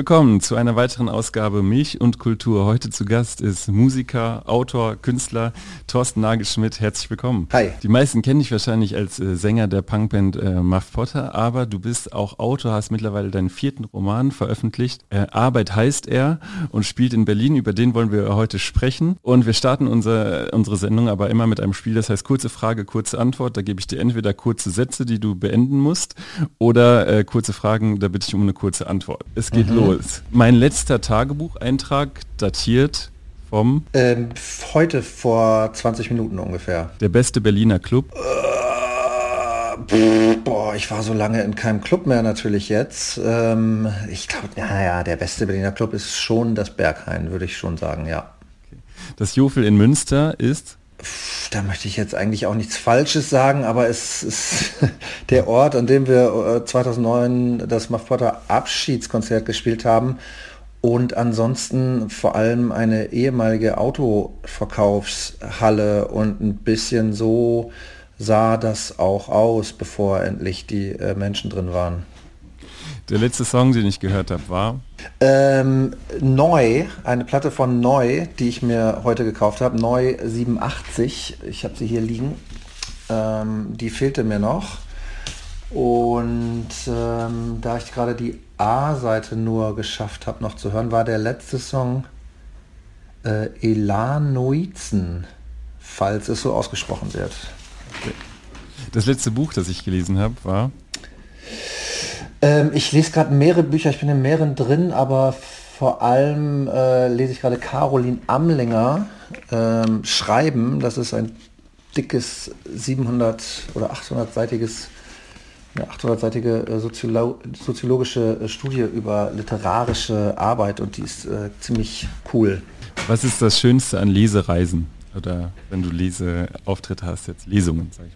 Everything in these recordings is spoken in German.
Willkommen zu einer weiteren Ausgabe Milch und Kultur. Heute zu Gast ist Musiker, Autor, Künstler Thorsten Nagelschmidt. Herzlich willkommen. Hi. Die meisten kennen dich wahrscheinlich als äh, Sänger der Punkband äh, Muff Potter, aber du bist auch Autor, hast mittlerweile deinen vierten Roman veröffentlicht. Äh, Arbeit heißt er und spielt in Berlin. Über den wollen wir heute sprechen. Und wir starten unser, unsere Sendung aber immer mit einem Spiel, das heißt kurze Frage, kurze Antwort. Da gebe ich dir entweder kurze Sätze, die du beenden musst, oder äh, kurze Fragen, da bitte ich um eine kurze Antwort. Es geht geht mhm. los. Mein letzter Tagebucheintrag datiert vom... Ähm, heute vor 20 Minuten ungefähr. Der beste Berliner Club. Äh, boah, ich war so lange in keinem Club mehr natürlich jetzt. Ähm, ich glaube, naja, der beste Berliner Club ist schon das Berghain, würde ich schon sagen, ja. Okay. Das Jofel in Münster ist da möchte ich jetzt eigentlich auch nichts Falsches sagen, aber es ist der Ort, an dem wir 2009 äh, das Muff Potter Abschiedskonzert gespielt haben und ansonsten vor allem eine ehemalige Autoverkaufshalle und ein bisschen so sah das auch aus, bevor endlich die äh, Menschen drin waren. Der letzte Song, den ich gehört habe, war? Ähm, Neu, eine Platte von Neu, die ich mir heute gekauft habe. Neu 87. Ich habe sie hier liegen. Ähm, die fehlte mir noch. Und ähm, da ich gerade die A-Seite nur geschafft habe noch zu hören, war der letzte Song äh, Elanoizen, falls es so ausgesprochen wird. Das letzte Buch, das ich gelesen habe, war ähm, ich lese gerade mehrere Bücher, ich bin in mehreren drin, aber vor allem äh, lese ich gerade Caroline Amlinger ähm, Schreiben. Das ist ein dickes 700 oder 800-seitiges eine 800-seitige äh, Soziolo soziologische äh, Studie über literarische Arbeit und die ist äh, ziemlich cool. Was ist das Schönste an Lesereisen? Oder wenn du Leseauftritte hast, jetzt Lesungen, sag ich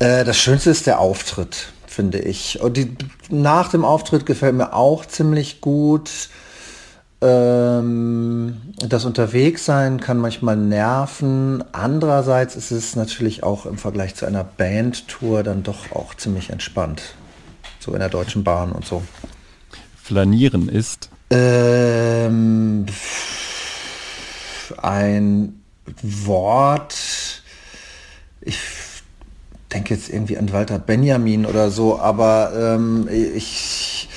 mal. Äh, das Schönste ist der Auftritt finde ich. Und die, nach dem Auftritt gefällt mir auch ziemlich gut. Ähm, das Unterwegssein kann manchmal nerven. Andererseits ist es natürlich auch im Vergleich zu einer Bandtour dann doch auch ziemlich entspannt. So in der Deutschen Bahn und so. Flanieren ist? Ähm, ein Wort. Ich denke jetzt irgendwie an Walter Benjamin oder so, aber ähm, ich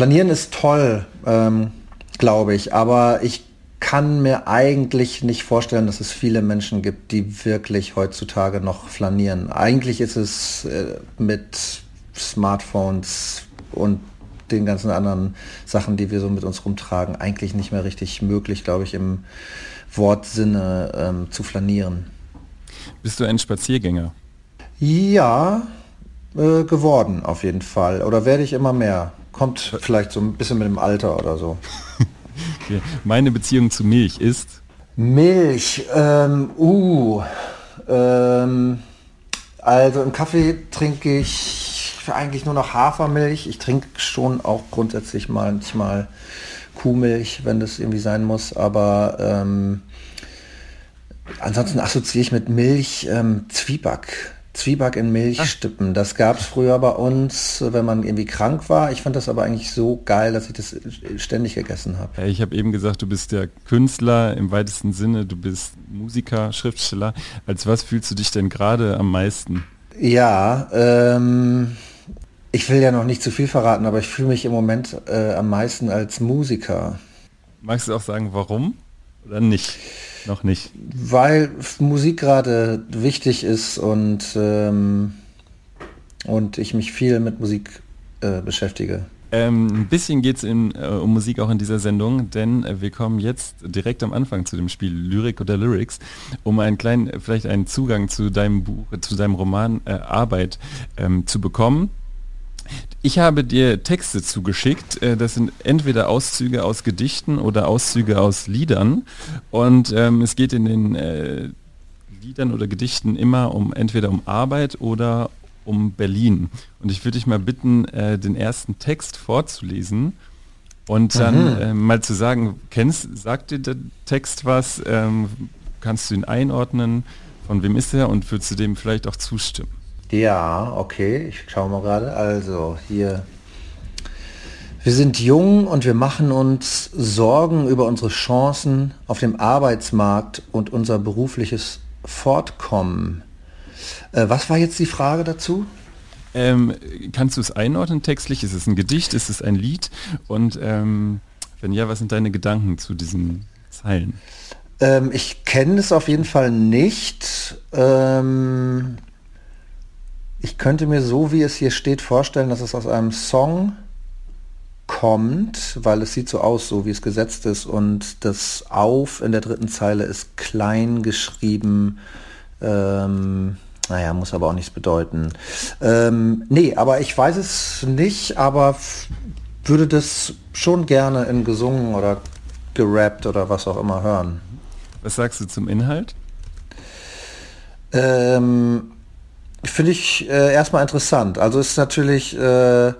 Flanieren ist toll, ähm, glaube ich, aber ich kann mir eigentlich nicht vorstellen, dass es viele Menschen gibt, die wirklich heutzutage noch flanieren. Eigentlich ist es äh, mit Smartphones und den ganzen anderen Sachen, die wir so mit uns rumtragen, eigentlich nicht mehr richtig möglich, glaube ich, im Wortsinne ähm, zu flanieren. Bist du ein Spaziergänger? Ja, äh, geworden auf jeden Fall. Oder werde ich immer mehr. Kommt vielleicht so ein bisschen mit dem Alter oder so. okay. Meine Beziehung zu Milch ist? Milch, ähm, uh, ähm, also im Kaffee trinke ich eigentlich nur noch Hafermilch. Ich trinke schon auch grundsätzlich manchmal Kuhmilch, wenn das irgendwie sein muss, aber ähm, ansonsten assoziiere ich mit Milch ähm, Zwieback. Zwieback in Milch stippen. Das gab es früher bei uns, wenn man irgendwie krank war. Ich fand das aber eigentlich so geil, dass ich das ständig gegessen habe. Ich habe eben gesagt, du bist der Künstler im weitesten Sinne, du bist Musiker, Schriftsteller. Als was fühlst du dich denn gerade am meisten? Ja, ähm, ich will ja noch nicht zu viel verraten, aber ich fühle mich im Moment äh, am meisten als Musiker. Magst du auch sagen, warum oder nicht? Noch nicht. Weil Musik gerade wichtig ist und, ähm, und ich mich viel mit Musik äh, beschäftige. Ähm, ein bisschen geht es äh, um Musik auch in dieser Sendung, denn äh, wir kommen jetzt direkt am Anfang zu dem Spiel Lyrik oder Lyrics, um einen kleinen, vielleicht einen Zugang zu deinem Buch, zu deinem Roman äh, Arbeit ähm, zu bekommen. Ich habe dir Texte zugeschickt. Äh, das sind entweder Auszüge aus Gedichten oder Auszüge aus Liedern. Und ähm, es geht in den äh, Liedern oder Gedichten immer um entweder um Arbeit oder um Berlin. Und ich würde dich mal bitten, äh, den ersten Text vorzulesen und dann äh, mal zu sagen, kennst, sagt dir der Text was? Ähm, kannst du ihn einordnen? Von wem ist er und würdest du dem vielleicht auch zustimmen? Ja, okay, ich schaue mal gerade. Also hier Wir sind jung und wir machen uns Sorgen über unsere Chancen auf dem Arbeitsmarkt und unser berufliches Fortkommen. Äh, was war jetzt die Frage dazu? Ähm, kannst du es einordnen textlich? Ist es ein Gedicht? Ist es ein Lied? Und ähm, wenn ja, was sind deine Gedanken zu diesen Zeilen? Ähm, ich kenne es auf jeden Fall nicht. Ich könnte mir so, wie es hier steht, vorstellen, dass es aus einem Song kommt, weil es sieht so aus, so wie es gesetzt ist und das Auf in der dritten Zeile ist klein geschrieben. Ähm, naja, muss aber auch nichts bedeuten. Ähm, nee, aber ich weiß es nicht, aber würde das schon gerne in gesungen oder gerappt oder was auch immer hören. Was sagst du zum Inhalt? Ähm, Finde ich äh, erstmal interessant. Also ist natürlich äh,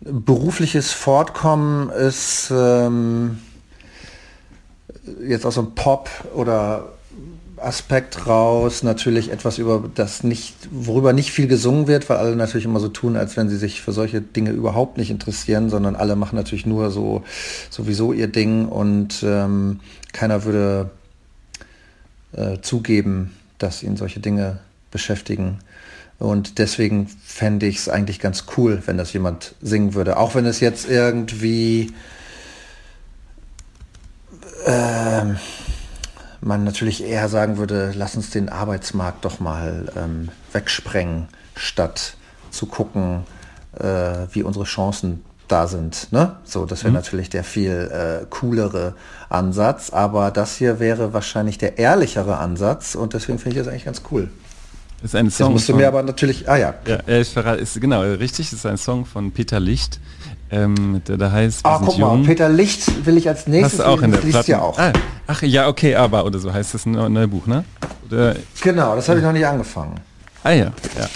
berufliches Fortkommen ist ähm, jetzt aus einem Pop oder Aspekt raus, natürlich etwas über das nicht, worüber nicht viel gesungen wird, weil alle natürlich immer so tun, als wenn sie sich für solche Dinge überhaupt nicht interessieren, sondern alle machen natürlich nur so sowieso ihr Ding und ähm, keiner würde äh, zugeben, dass ihn solche Dinge beschäftigen. Und deswegen fände ich es eigentlich ganz cool, wenn das jemand singen würde. Auch wenn es jetzt irgendwie äh, man natürlich eher sagen würde, lass uns den Arbeitsmarkt doch mal ähm, wegsprengen, statt zu gucken, äh, wie unsere Chancen da sind. Ne? So, das wäre mhm. natürlich der viel äh, coolere Ansatz, aber das hier wäre wahrscheinlich der ehrlichere Ansatz und deswegen finde ich das eigentlich ganz cool. Das ist ein Song. Das musst du mir aber natürlich. Ah ja. Ja, ich verrate, ist genau richtig. Ist ein Song von Peter Licht, ähm, der da heißt. Ah, guck jung. mal, Peter Licht will ich als nächstes. Hast du auch in der Platte. Ja auch. Ah, ach ja, okay, aber oder so heißt das ein neues Buch, ne? Oder, genau, das habe ich noch nicht angefangen. Ah ja, ja.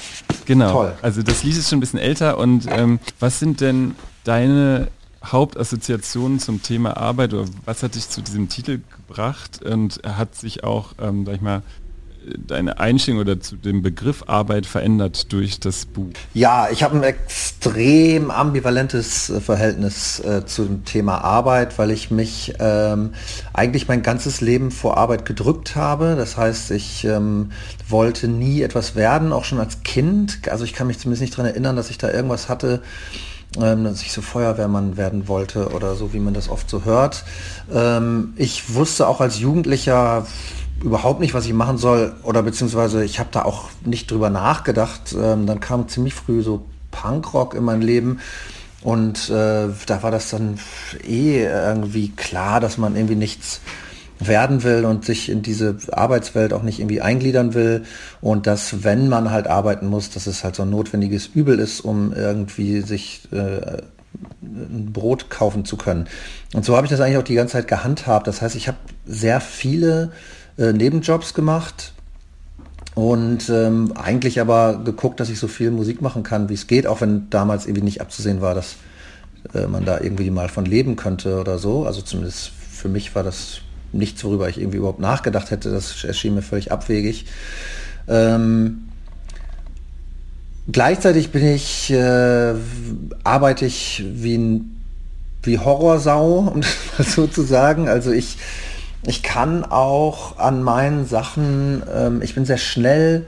Genau. Toll. Also das Lied ist schon ein bisschen älter und ähm, was sind denn deine Hauptassoziationen zum Thema Arbeit oder was hat dich zu diesem Titel gebracht und hat sich auch, ähm, sag ich mal, deine Einstellung oder zu dem Begriff Arbeit verändert durch das Buch? Ja, ich habe ein extrem ambivalentes äh, Verhältnis äh, zum Thema Arbeit, weil ich mich ähm, eigentlich mein ganzes Leben vor Arbeit gedrückt habe. Das heißt, ich ähm, wollte nie etwas werden, auch schon als Kind. Also ich kann mich zumindest nicht daran erinnern, dass ich da irgendwas hatte, ähm, dass ich so Feuerwehrmann werden wollte oder so, wie man das oft so hört. Ähm, ich wusste auch als Jugendlicher überhaupt nicht, was ich machen soll oder beziehungsweise ich habe da auch nicht drüber nachgedacht. Ähm, dann kam ziemlich früh so Punkrock in mein Leben und äh, da war das dann eh irgendwie klar, dass man irgendwie nichts werden will und sich in diese Arbeitswelt auch nicht irgendwie eingliedern will und dass, wenn man halt arbeiten muss, dass es halt so ein notwendiges Übel ist, um irgendwie sich äh, ein Brot kaufen zu können. Und so habe ich das eigentlich auch die ganze Zeit gehandhabt. Das heißt, ich habe sehr viele äh, Nebenjobs gemacht und ähm, eigentlich aber geguckt, dass ich so viel Musik machen kann, wie es geht, auch wenn damals irgendwie nicht abzusehen war, dass äh, man da irgendwie mal von leben könnte oder so. Also zumindest für mich war das nichts, worüber ich irgendwie überhaupt nachgedacht hätte. Das erschien mir völlig abwegig. Ähm, gleichzeitig bin ich, äh, arbeite ich wie ein wie Horrorsau, um das mal so zu sagen. Also ich ich kann auch an meinen Sachen, ähm, ich bin sehr schnell,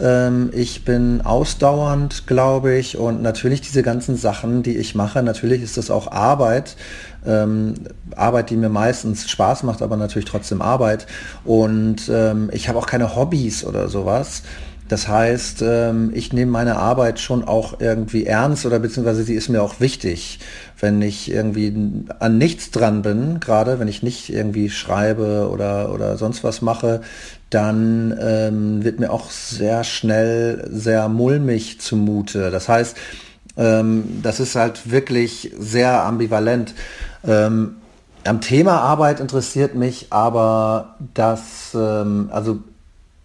ähm, ich bin ausdauernd, glaube ich, und natürlich diese ganzen Sachen, die ich mache, natürlich ist das auch Arbeit, ähm, Arbeit, die mir meistens Spaß macht, aber natürlich trotzdem Arbeit. Und ähm, ich habe auch keine Hobbys oder sowas. Das heißt, ähm, ich nehme meine Arbeit schon auch irgendwie ernst oder beziehungsweise sie ist mir auch wichtig. Wenn ich irgendwie an nichts dran bin, gerade wenn ich nicht irgendwie schreibe oder, oder sonst was mache, dann ähm, wird mir auch sehr schnell sehr mulmig zumute. Das heißt, ähm, das ist halt wirklich sehr ambivalent. Ähm, am Thema Arbeit interessiert mich aber, dass, ähm, also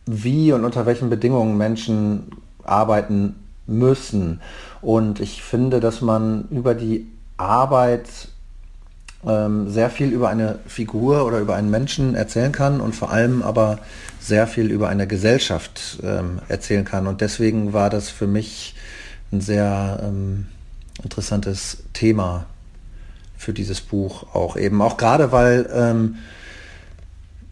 wie und unter welchen Bedingungen Menschen arbeiten müssen. Und ich finde, dass man über die Arbeit ähm, sehr viel über eine Figur oder über einen Menschen erzählen kann und vor allem aber sehr viel über eine Gesellschaft ähm, erzählen kann. Und deswegen war das für mich ein sehr ähm, interessantes Thema für dieses Buch auch eben. Auch gerade weil ähm,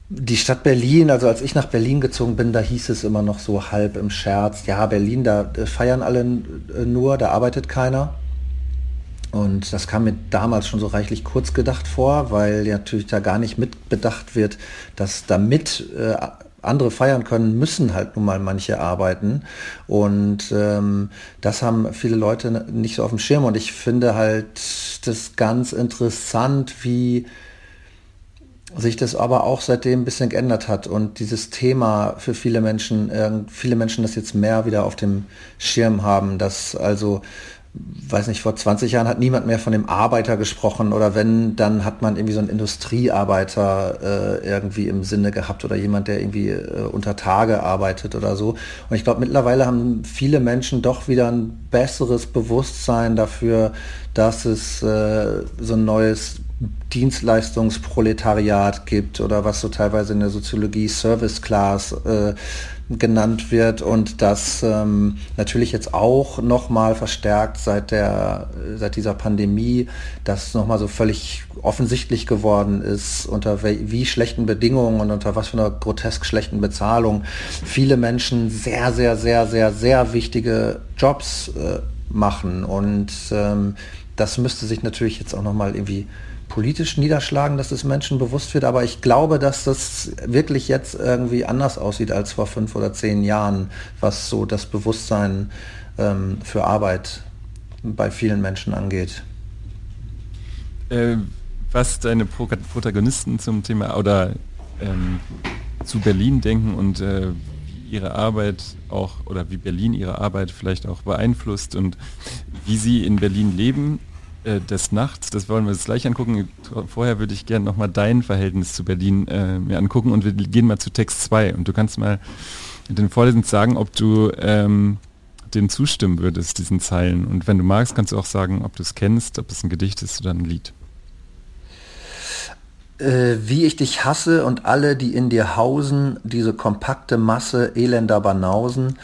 die Stadt Berlin, also als ich nach Berlin gezogen bin, da hieß es immer noch so halb im Scherz, ja, Berlin, da feiern alle äh, nur, da arbeitet keiner. Und das kam mir damals schon so reichlich kurz gedacht vor, weil natürlich da gar nicht mitbedacht wird, dass damit äh, andere feiern können, müssen halt nun mal manche arbeiten. Und ähm, das haben viele Leute nicht so auf dem Schirm. Und ich finde halt das ganz interessant, wie sich das aber auch seitdem ein bisschen geändert hat und dieses Thema für viele Menschen, äh, viele Menschen das jetzt mehr wieder auf dem Schirm haben, dass also weiß nicht, vor 20 Jahren hat niemand mehr von dem Arbeiter gesprochen oder wenn, dann hat man irgendwie so einen Industriearbeiter äh, irgendwie im Sinne gehabt oder jemand, der irgendwie äh, unter Tage arbeitet oder so. Und ich glaube, mittlerweile haben viele Menschen doch wieder ein besseres Bewusstsein dafür, dass es äh, so ein neues Dienstleistungsproletariat gibt oder was so teilweise in der Soziologie Service Class äh, genannt wird und das ähm, natürlich jetzt auch nochmal verstärkt seit der seit dieser Pandemie, das nochmal so völlig offensichtlich geworden ist, unter wie schlechten Bedingungen und unter was für einer grotesk schlechten Bezahlung viele Menschen sehr, sehr, sehr, sehr, sehr wichtige Jobs äh, machen. Und ähm, das müsste sich natürlich jetzt auch nochmal irgendwie politisch niederschlagen, dass es Menschen bewusst wird, aber ich glaube, dass das wirklich jetzt irgendwie anders aussieht als vor fünf oder zehn Jahren, was so das Bewusstsein ähm, für Arbeit bei vielen Menschen angeht. Äh, was deine Pro Protagonisten zum Thema oder ähm, zu Berlin denken und äh, ihre Arbeit auch oder wie Berlin ihre Arbeit vielleicht auch beeinflusst und wie sie in Berlin leben, äh, des Nachts, das wollen wir uns gleich angucken. Vorher würde ich gerne nochmal dein Verhältnis zu Berlin äh, mir angucken und wir gehen mal zu Text 2 und du kannst mal den Vorlesern sagen, ob du ähm, dem zustimmen würdest, diesen Zeilen. Und wenn du magst, kannst du auch sagen, ob du es kennst, ob es ein Gedicht ist oder ein Lied. Äh, wie ich dich hasse und alle, die in dir hausen, diese kompakte Masse elender Banausen,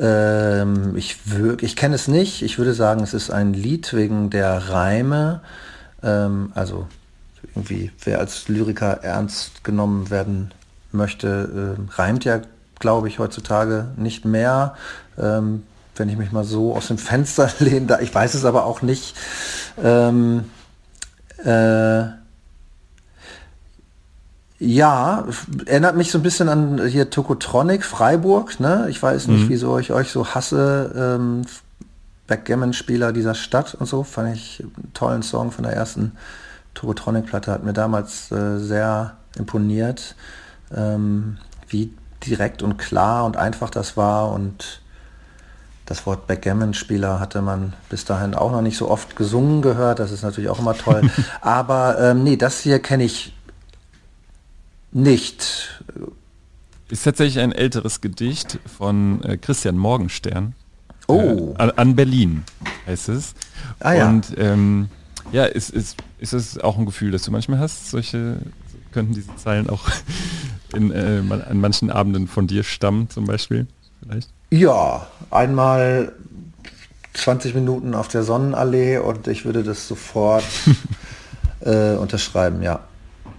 ähm, ich ich kenne es nicht. Ich würde sagen, es ist ein Lied wegen der Reime. Ähm, also irgendwie, wer als Lyriker ernst genommen werden möchte, äh, reimt ja, glaube ich, heutzutage nicht mehr. Ähm, wenn ich mich mal so aus dem Fenster lehne, ich weiß es aber auch nicht. Ähm, äh, ja, erinnert mich so ein bisschen an hier Tokotronic, Freiburg. Ne? Ich weiß nicht, mhm. wieso ich euch so hasse. Ähm, Backgammon-Spieler dieser Stadt und so. Fand ich einen tollen Song von der ersten Tokotronic-Platte. Hat mir damals äh, sehr imponiert, ähm, wie direkt und klar und einfach das war. Und das Wort Backgammon-Spieler hatte man bis dahin auch noch nicht so oft gesungen gehört. Das ist natürlich auch immer toll. Aber ähm, nee, das hier kenne ich nicht. Ist tatsächlich ein älteres Gedicht von äh, Christian Morgenstern. Oh. Äh, an, Berlin heißt es. Ah, ja. Und ähm, ja, ist, ist, ist es auch ein Gefühl, das du manchmal hast? Solche könnten diese Zeilen auch in, äh, an manchen Abenden von dir stammen, zum Beispiel? Vielleicht? Ja, einmal 20 Minuten auf der Sonnenallee und ich würde das sofort äh, unterschreiben, ja.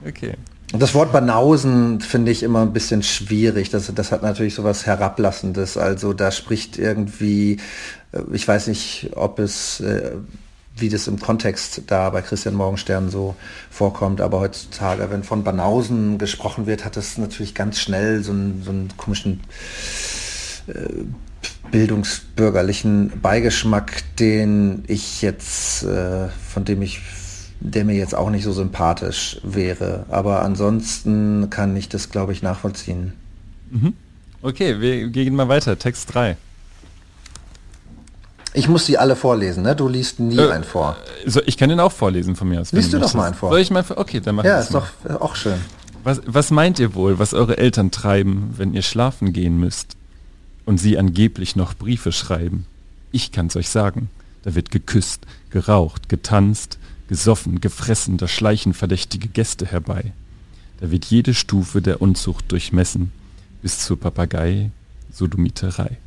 Okay. Das Wort Banausen finde ich immer ein bisschen schwierig. Das, das hat natürlich so was Herablassendes. Also da spricht irgendwie, äh, ich weiß nicht, ob es, äh, wie das im Kontext da bei Christian Morgenstern so vorkommt, aber heutzutage, wenn von Banausen gesprochen wird, hat das natürlich ganz schnell so einen, so einen komischen äh, bildungsbürgerlichen Beigeschmack, den ich jetzt, von dem ich der mir jetzt auch nicht so sympathisch wäre. Aber ansonsten kann ich das, glaube ich, nachvollziehen. Mhm. Okay, wir gehen mal weiter. Text 3. Ich muss sie alle vorlesen, ne? Du liest nie äh, einen vor. So, ich kann den auch vorlesen von mir aus. Liest du doch mal einen vor. Soll ich mal Okay, dann mach Ja, ist mal. doch auch schön. Was, was meint ihr wohl, was eure Eltern treiben, wenn ihr schlafen gehen müsst und sie angeblich noch Briefe schreiben? Ich kann's euch sagen. Da wird geküsst, geraucht, getanzt, Gesoffen, gefressen, da schleichen verdächtige Gäste herbei. Da wird jede Stufe der Unzucht durchmessen, bis zur Papagei Sodomiterei.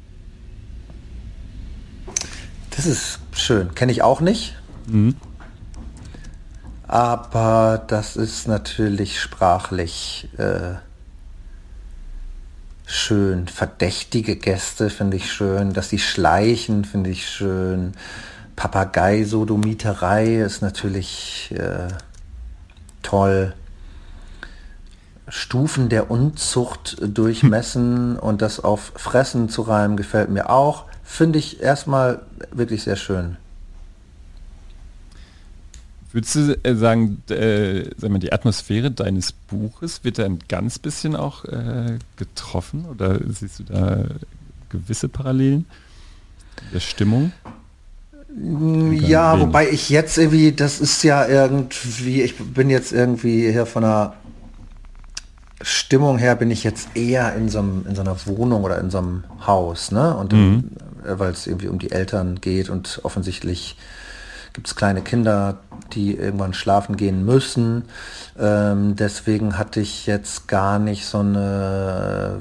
Das ist schön. Kenne ich auch nicht. Mhm. Aber das ist natürlich sprachlich äh, schön. Verdächtige Gäste finde ich schön. Dass sie schleichen finde ich schön. Papagei-Sodomiterei ist natürlich äh, toll. Stufen der Unzucht durchmessen und das auf Fressen zu reimen gefällt mir auch. Finde ich erstmal wirklich sehr schön. Würdest du äh, sagen, äh, sag mal, die Atmosphäre deines Buches wird da ein ganz bisschen auch äh, getroffen oder siehst du da gewisse Parallelen der Stimmung? Ja, wobei ich jetzt irgendwie, das ist ja irgendwie, ich bin jetzt irgendwie hier von der Stimmung her bin ich jetzt eher in so, einem, in so einer Wohnung oder in so einem Haus, ne? Und mhm. weil es irgendwie um die Eltern geht und offensichtlich gibt es kleine Kinder, die irgendwann schlafen gehen müssen. Ähm, deswegen hatte ich jetzt gar nicht so eine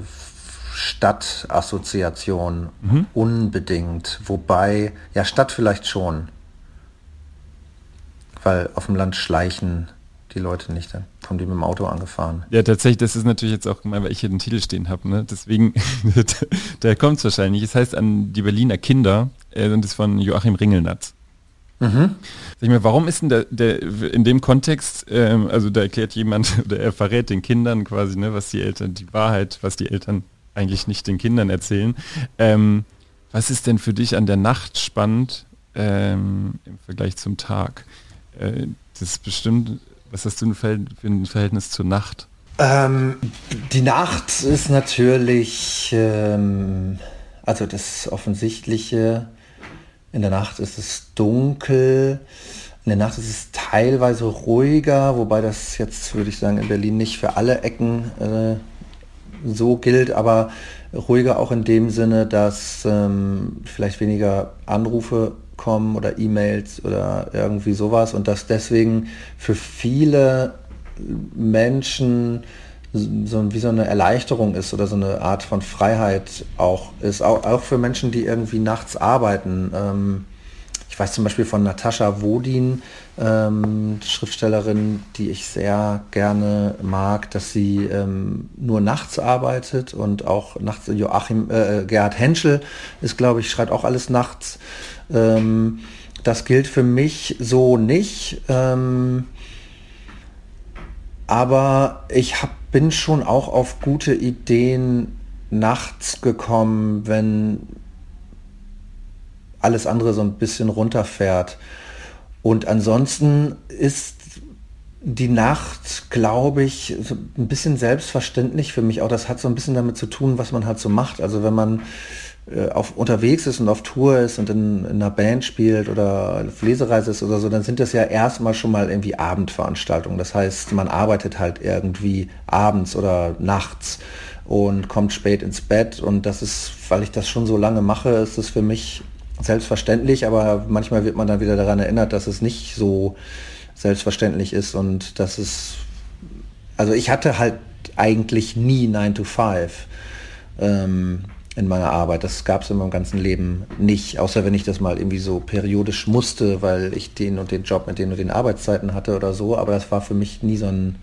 Stadtassoziation mhm. unbedingt. Wobei, ja, Stadt vielleicht schon. Weil auf dem Land schleichen die Leute nicht. Dann kommen die mit dem Auto angefahren. Ja, tatsächlich, das ist natürlich jetzt auch gemein, weil ich hier den Titel stehen habe. Ne? Deswegen, da kommt es wahrscheinlich. Es heißt an die Berliner Kinder äh, und ist von Joachim Ringelnatz. Mhm. Sag ich mir, warum ist denn der, der in dem Kontext, ähm, also da erklärt jemand oder er verrät den Kindern quasi, ne, was die Eltern, die Wahrheit, was die Eltern eigentlich nicht den Kindern erzählen. Ähm, was ist denn für dich an der Nacht spannend ähm, im Vergleich zum Tag? Äh, das bestimmt, was hast du für ein Verhältnis zur Nacht? Ähm, die Nacht ist natürlich, ähm, also das Offensichtliche, in der Nacht ist es dunkel. In der Nacht ist es teilweise ruhiger, wobei das jetzt, würde ich sagen, in Berlin nicht für alle Ecken äh, so gilt, aber ruhiger auch in dem Sinne, dass ähm, vielleicht weniger Anrufe kommen oder E-Mails oder irgendwie sowas und dass deswegen für viele Menschen so wie so eine Erleichterung ist oder so eine Art von Freiheit auch ist, auch, auch für Menschen, die irgendwie nachts arbeiten. Ähm, ich weiß zum Beispiel von Natascha Wodin, ähm, Schriftstellerin, die ich sehr gerne mag, dass sie ähm, nur nachts arbeitet und auch nachts Joachim, äh, Gerhard Henschel ist, glaube ich, schreibt auch alles nachts. Ähm, das gilt für mich so nicht. Ähm, aber ich hab, bin schon auch auf gute Ideen nachts gekommen, wenn alles andere so ein bisschen runterfährt. Und ansonsten ist die Nacht, glaube ich, ein bisschen selbstverständlich für mich auch. Das hat so ein bisschen damit zu tun, was man halt so macht. Also wenn man äh, auf, unterwegs ist und auf Tour ist und in, in, einer Band spielt oder auf Lesereise ist oder so, dann sind das ja erstmal schon mal irgendwie Abendveranstaltungen. Das heißt, man arbeitet halt irgendwie abends oder nachts und kommt spät ins Bett und das ist, weil ich das schon so lange mache, ist es für mich selbstverständlich, aber manchmal wird man dann wieder daran erinnert, dass es nicht so selbstverständlich ist und dass es, also ich hatte halt eigentlich nie 9 to 5. Ähm, in meiner Arbeit. Das gab es in meinem ganzen Leben nicht, außer wenn ich das mal irgendwie so periodisch musste, weil ich den und den Job mit den und den Arbeitszeiten hatte oder so. Aber das war für mich nie so ein,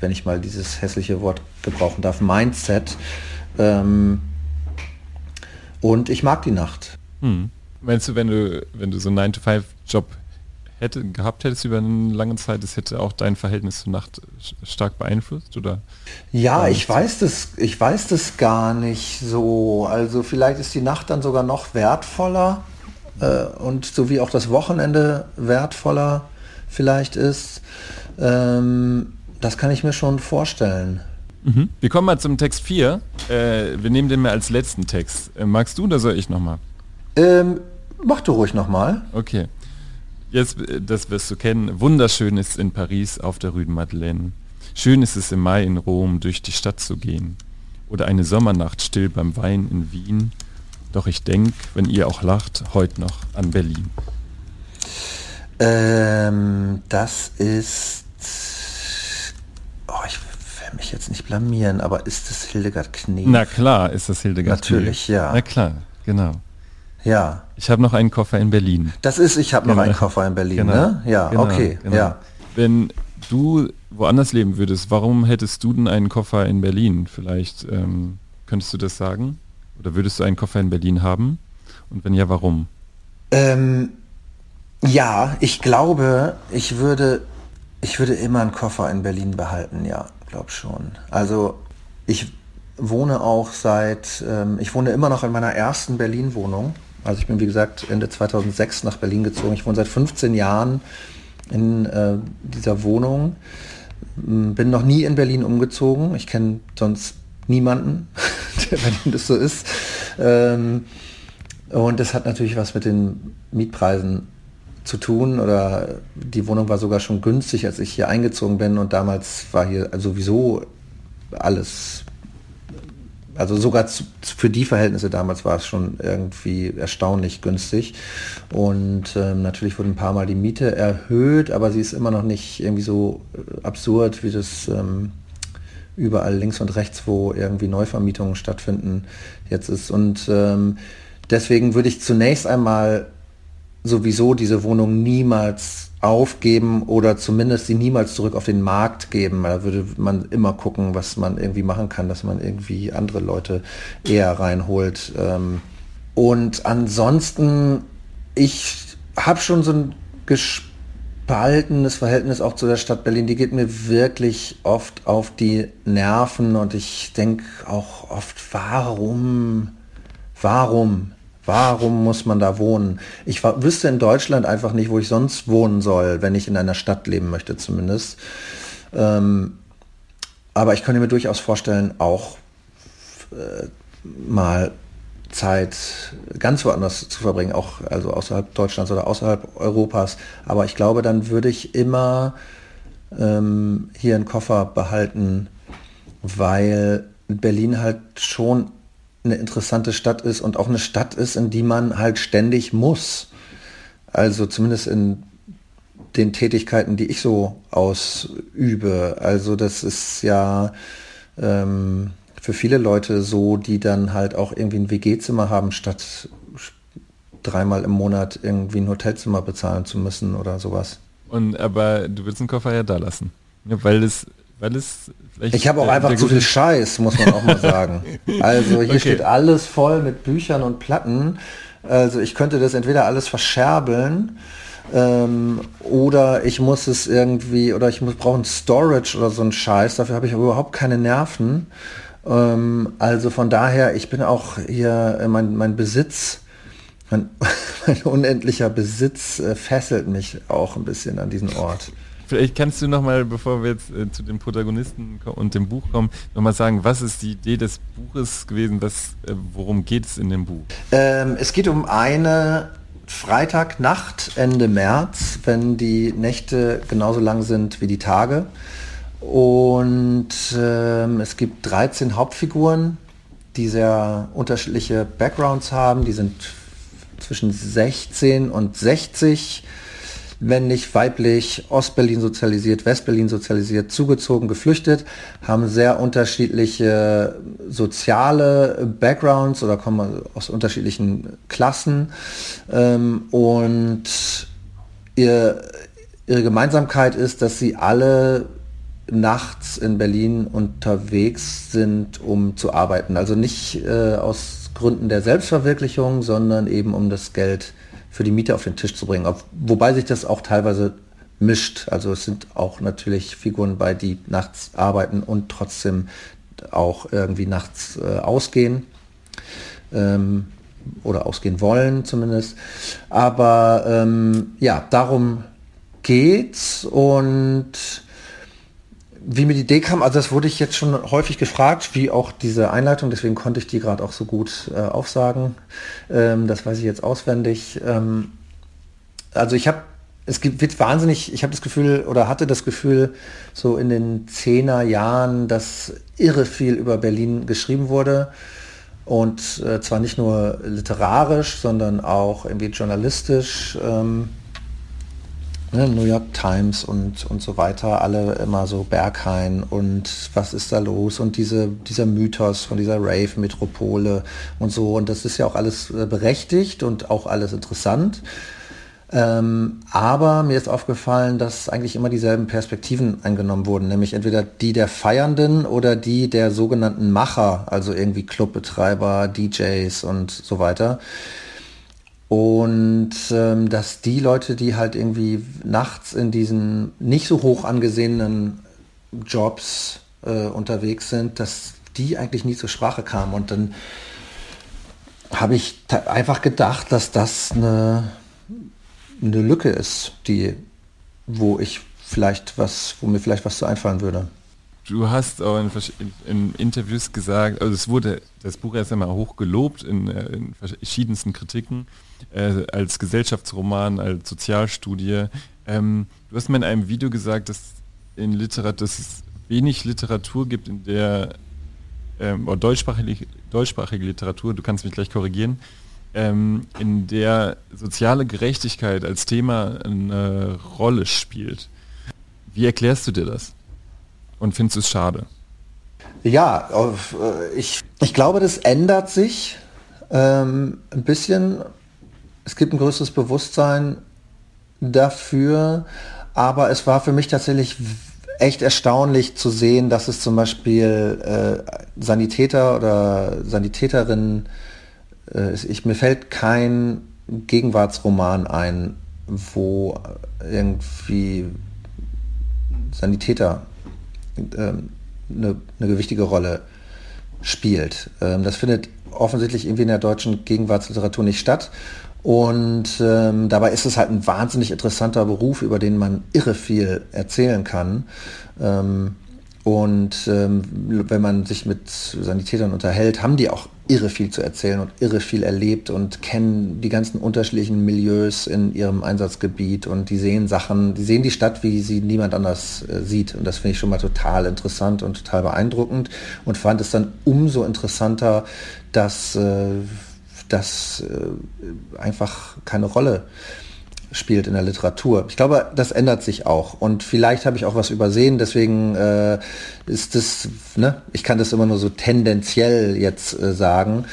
wenn ich mal dieses hässliche Wort gebrauchen darf, Mindset. Ähm, und ich mag die Nacht. Hm. Meinst du, wenn du, wenn du so einen 9-to-5-Job hätte, gehabt hättest über eine lange Zeit, das hätte auch dein Verhältnis zur Nacht stark beeinflusst, oder? Ja, ich weiß das, ich weiß das gar nicht so. Also vielleicht ist die Nacht dann sogar noch wertvoller äh, und so wie auch das Wochenende wertvoller vielleicht ist. Ähm, das kann ich mir schon vorstellen. Mhm. Wir kommen mal zum Text 4. Äh, wir nehmen den mal als letzten Text. Äh, magst du oder soll ich nochmal? Ähm, mach du ruhig nochmal. Okay. Jetzt, das wirst du kennen. Wunderschön ist in Paris auf der Rue de Madeleine. Schön ist es im Mai in Rom durch die Stadt zu gehen. Oder eine Sommernacht still beim Wein in Wien. Doch ich denke, wenn ihr auch lacht, heute noch an Berlin. Ähm, das ist... Oh, ich will mich jetzt nicht blamieren, aber ist es Hildegard Knef? Na klar, ist das Hildegard Natürlich, Knef. ja. Na klar, genau. Ja. Ich habe noch einen Koffer in Berlin. Das ist, ich habe noch genau. einen Koffer in Berlin, genau. ne? Ja, genau. okay, genau. ja. Wenn du woanders leben würdest, warum hättest du denn einen Koffer in Berlin? Vielleicht ähm, könntest du das sagen? Oder würdest du einen Koffer in Berlin haben? Und wenn ja, warum? Ähm, ja, ich glaube, ich würde, ich würde immer einen Koffer in Berlin behalten, ja, glaube schon. Also ich wohne auch seit, ähm, ich wohne immer noch in meiner ersten Berlin-Wohnung. Also ich bin, wie gesagt, Ende 2006 nach Berlin gezogen. Ich wohne seit 15 Jahren in äh, dieser Wohnung. Bin noch nie in Berlin umgezogen. Ich kenne sonst niemanden, der Berlin das so ist. Ähm, und das hat natürlich was mit den Mietpreisen zu tun oder die Wohnung war sogar schon günstig, als ich hier eingezogen bin und damals war hier sowieso alles, also sogar zu, für die Verhältnisse damals war es schon irgendwie erstaunlich günstig. Und ähm, natürlich wurde ein paar Mal die Miete erhöht, aber sie ist immer noch nicht irgendwie so äh, absurd, wie das ähm, überall links und rechts, wo irgendwie Neuvermietungen stattfinden, jetzt ist. Und ähm, deswegen würde ich zunächst einmal sowieso diese Wohnung niemals aufgeben oder zumindest sie niemals zurück auf den Markt geben. Da würde man immer gucken, was man irgendwie machen kann, dass man irgendwie andere Leute eher reinholt. Ähm. Und ansonsten, ich habe schon so ein gespaltenes Verhältnis auch zu der Stadt Berlin. Die geht mir wirklich oft auf die Nerven und ich denke auch oft, warum, warum Warum muss man da wohnen? Ich wüsste in Deutschland einfach nicht, wo ich sonst wohnen soll, wenn ich in einer Stadt leben möchte zumindest. Ähm, aber ich könnte mir durchaus vorstellen, auch äh, mal Zeit ganz woanders zu verbringen, auch also außerhalb Deutschlands oder außerhalb Europas. Aber ich glaube, dann würde ich immer ähm, hier einen Koffer behalten, weil Berlin halt schon eine interessante Stadt ist und auch eine Stadt ist, in die man halt ständig muss. Also zumindest in den Tätigkeiten, die ich so ausübe. Also das ist ja ähm, für viele Leute so, die dann halt auch irgendwie ein WG-Zimmer haben, statt dreimal im Monat irgendwie ein Hotelzimmer bezahlen zu müssen oder sowas. Und aber du willst den Koffer ja da lassen. Ja, weil es weil es ich habe auch einfach zu viel Scheiß, muss man auch mal sagen. Also hier okay. steht alles voll mit Büchern und Platten. Also ich könnte das entweder alles verscherbeln ähm, oder ich muss es irgendwie oder ich muss brauchen Storage oder so ein Scheiß. Dafür habe ich überhaupt keine Nerven. Ähm, also von daher, ich bin auch hier äh, mein, mein Besitz. Mein, mein unendlicher Besitz äh, fesselt mich auch ein bisschen an diesen Ort. Vielleicht kannst du noch mal, bevor wir jetzt äh, zu den Protagonisten und dem Buch kommen, noch mal sagen, was ist die Idee des Buches gewesen? Was, äh, worum geht es in dem Buch? Ähm, es geht um eine Freitagnacht Ende März, wenn die Nächte genauso lang sind wie die Tage. Und ähm, es gibt 13 Hauptfiguren, die sehr unterschiedliche Backgrounds haben. Die sind zwischen 16 und 60 männlich, weiblich, Ostberlin sozialisiert, Westberlin sozialisiert, zugezogen, geflüchtet, haben sehr unterschiedliche soziale Backgrounds oder kommen aus unterschiedlichen Klassen ähm, und ihr, ihre Gemeinsamkeit ist, dass sie alle nachts in Berlin unterwegs sind, um zu arbeiten. Also nicht äh, aus Gründen der Selbstverwirklichung, sondern eben um das Geld für die Miete auf den Tisch zu bringen. Auf, wobei sich das auch teilweise mischt. Also es sind auch natürlich Figuren bei, die nachts arbeiten und trotzdem auch irgendwie nachts äh, ausgehen. Ähm, oder ausgehen wollen zumindest. Aber ähm, ja, darum geht's und wie mir die Idee kam, also das wurde ich jetzt schon häufig gefragt, wie auch diese Einleitung, deswegen konnte ich die gerade auch so gut äh, aufsagen. Ähm, das weiß ich jetzt auswendig. Ähm, also ich habe, es gibt, wird wahnsinnig, ich habe das Gefühl oder hatte das Gefühl, so in den zehner Jahren, dass irre viel über Berlin geschrieben wurde. Und äh, zwar nicht nur literarisch, sondern auch irgendwie journalistisch. Ähm, ne, New York Times und, und so weiter, alle immer so Berghain und was ist da los und diese, dieser Mythos von dieser Rave-Metropole und so. Und das ist ja auch alles äh, berechtigt und auch alles interessant. Ähm, aber mir ist aufgefallen, dass eigentlich immer dieselben Perspektiven eingenommen wurden, nämlich entweder die der Feiernden oder die der sogenannten Macher, also irgendwie Clubbetreiber, DJs und so weiter. Und ähm, dass die Leute, die halt irgendwie nachts in diesen nicht so hoch angesehenen Jobs äh, unterwegs sind, dass die eigentlich nie zur Sprache kamen. Und dann habe ich einfach gedacht, dass das eine, eine Lücke ist, die, wo ich vielleicht was, wo mir vielleicht was zu einfallen würde. Du hast auch in, in, Interviews gesagt, also es wurde das Buch erst einmal hoch gelobt in, äh, in verschiedensten Kritiken äh, als Gesellschaftsroman, als Sozialstudie. Ähm, du hast mir in einem Video gesagt, dass, in Literat dass es wenig Literatur gibt, in der ähm, oder deutschsprachige, deutschsprachige Literatur, du kannst mich gleich korrigieren, ähm, in der soziale Gerechtigkeit als Thema eine Rolle spielt. Wie erklärst du dir das? Und findest es schade? Ja, äh, ich, ich glaube, das ändert sich ähm, ein bisschen es gibt ein größeres Bewusstsein dafür, aber es war für mich tatsächlich echt erstaunlich zu sehen, dass es zum Beispiel äh, Sanitäter oder Sanitäterinnen, äh, ich, mir fällt kein Gegenwartsroman ein, wo irgendwie Sanitäter äh, eine, eine gewichtige Rolle spielt. Ähm, das findet offensichtlich irgendwie in der deutschen Gegenwartsliteratur nicht statt. Und ähm, dabei ist es halt ein wahnsinnig interessanter Beruf, über den man irre viel erzählen kann. Ähm, und ähm, wenn man sich mit Sanitätern unterhält, haben die auch irre viel zu erzählen und irre viel erlebt und kennen die ganzen unterschiedlichen Milieus in ihrem Einsatzgebiet und die sehen Sachen, die sehen die Stadt, wie sie niemand anders äh, sieht. Und das finde ich schon mal total interessant und total beeindruckend und fand es dann umso interessanter, dass äh, das äh, einfach keine Rolle spielt in der Literatur. Ich glaube, das ändert sich auch. Und vielleicht habe ich auch was übersehen, deswegen äh, ist das, ne, ich kann das immer nur so tendenziell jetzt äh, sagen.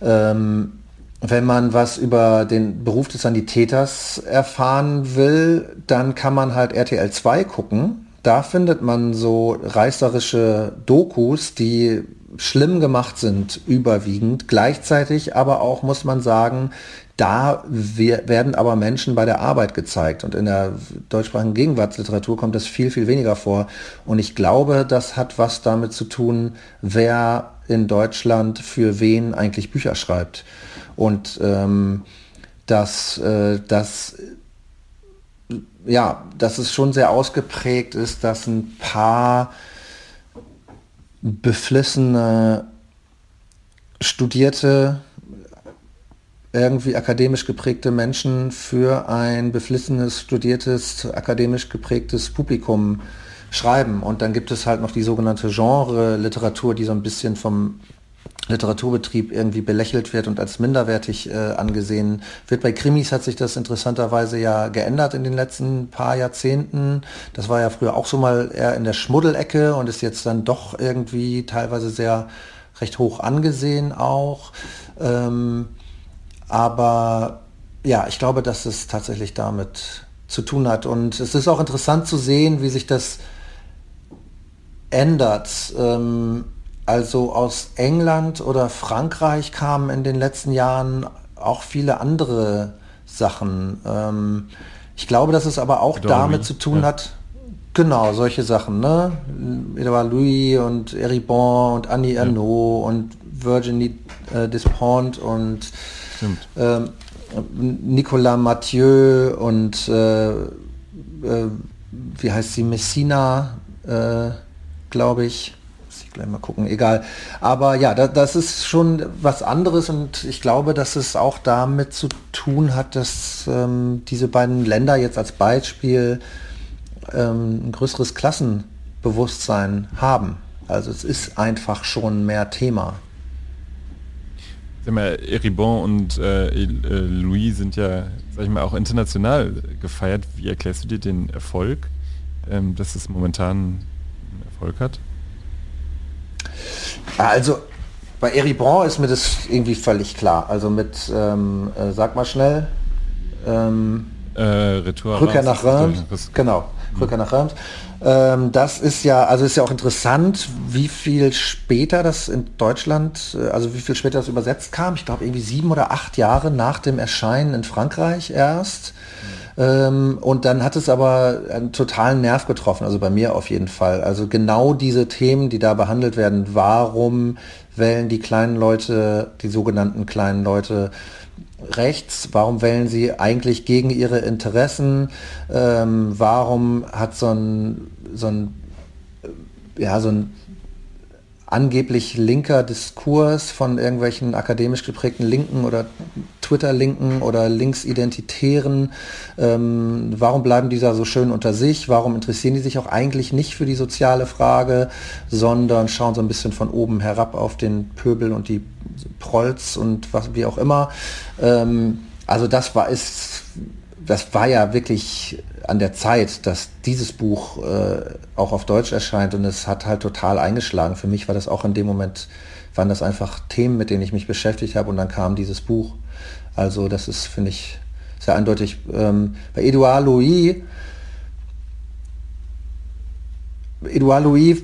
Ähm, wenn man was über den Beruf des Sanitäters erfahren will, dann kann man halt RTL 2 gucken. Da findet man so reißerische Dokus, die schlimm gemacht sind, überwiegend. Gleichzeitig aber auch, muss man sagen, da werden aber Menschen bei der Arbeit gezeigt. Und in der deutschsprachigen Gegenwartsliteratur kommt das viel, viel weniger vor. Und ich glaube, das hat was damit zu tun, wer in Deutschland für wen eigentlich Bücher schreibt. Und ähm, dass äh, das ja, dass es schon sehr ausgeprägt ist, dass ein paar beflissene Studierte, irgendwie akademisch geprägte Menschen für ein beflissenes, studiertes, akademisch geprägtes Publikum schreiben. Und dann gibt es halt noch die sogenannte Genre-Literatur, die so ein bisschen vom Literaturbetrieb irgendwie belächelt wird und als minderwertig äh, angesehen wird. Bei Krimis hat sich das interessanterweise ja geändert in den letzten paar Jahrzehnten. Das war ja früher auch so mal eher in der Schmuddelecke und ist jetzt dann doch irgendwie teilweise sehr recht hoch angesehen auch. Ähm, aber ja, ich glaube, dass es tatsächlich damit zu tun hat. Und es ist auch interessant zu sehen, wie sich das ändert. Ähm, also aus England oder Frankreich kamen in den letzten Jahren auch viele andere Sachen. Ähm, ich glaube, dass es aber auch Edouard damit Louis, zu tun ja. hat, genau, solche Sachen, ne? Edouard Louis und Eribon und Annie ja. Ernaux und Virginie äh, Despont und ähm, Nicolas Mathieu und äh, äh, wie heißt sie, Messina, äh, glaube ich gleich mal gucken, egal. Aber ja, da, das ist schon was anderes und ich glaube, dass es auch damit zu tun hat, dass ähm, diese beiden Länder jetzt als Beispiel ähm, ein größeres Klassenbewusstsein haben. Also es ist einfach schon mehr Thema. Eribon und äh, äh, Louis sind ja, sag ich mal, auch international gefeiert. Wie erklärst du dir den Erfolg, ähm, dass es momentan einen Erfolg hat? Also bei Eribon ist mir das irgendwie völlig klar. Also mit, ähm, äh, sag mal schnell, ähm, äh, Retour Rückkehr nach Reims. Genau, mhm. Rückkehr nach Reims. Ähm, das ist ja, also ist ja auch interessant, wie viel später das in Deutschland, äh, also wie viel später das übersetzt kam. Ich glaube irgendwie sieben oder acht Jahre nach dem Erscheinen in Frankreich erst. Ähm, und dann hat es aber einen totalen Nerv getroffen, also bei mir auf jeden Fall. Also genau diese Themen, die da behandelt werden, warum wählen die kleinen Leute, die sogenannten kleinen Leute, rechts? Warum wählen sie eigentlich gegen ihre Interessen? Ähm, warum hat so ein, so ein, ja, so ein angeblich linker Diskurs von irgendwelchen akademisch geprägten Linken oder Twitter-Linken oder Linksidentitären. Ähm, warum bleiben die da so schön unter sich? Warum interessieren die sich auch eigentlich nicht für die soziale Frage, sondern schauen so ein bisschen von oben herab auf den Pöbel und die Prolls und was wie auch immer. Ähm, also das war ist das war ja wirklich an der Zeit, dass dieses Buch äh, auch auf Deutsch erscheint und es hat halt total eingeschlagen. Für mich war das auch in dem Moment, waren das einfach Themen, mit denen ich mich beschäftigt habe und dann kam dieses Buch. Also das ist, finde ich, sehr eindeutig. Ähm, bei Edouard Louis, Edouard Louis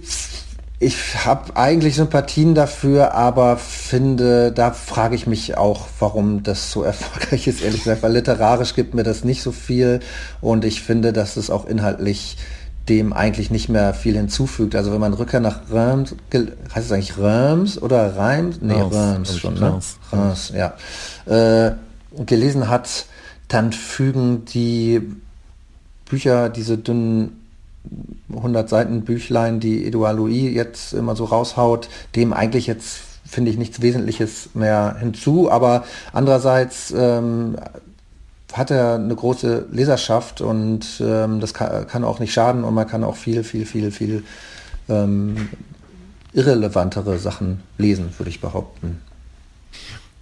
ich habe eigentlich Sympathien dafür, aber finde, da frage ich mich auch, warum das so erfolgreich ist, ehrlich gesagt, weil literarisch gibt mir das nicht so viel und ich finde, dass es auch inhaltlich dem eigentlich nicht mehr viel hinzufügt. Also wenn man Rückkehr nach Reims, heißt es eigentlich Reims oder Reims? Nee, Reims, Reims schon, ne? Reims, ja. Äh, gelesen hat, dann fügen die Bücher, diese dünnen 100 Seiten Büchlein, die Edouard Louis jetzt immer so raushaut, dem eigentlich jetzt finde ich nichts Wesentliches mehr hinzu, aber andererseits ähm, hat er eine große Leserschaft und ähm, das kann, kann, auch nicht schaden und man kann auch viel, viel, viel, viel ähm, irrelevantere Sachen lesen, würde ich behaupten.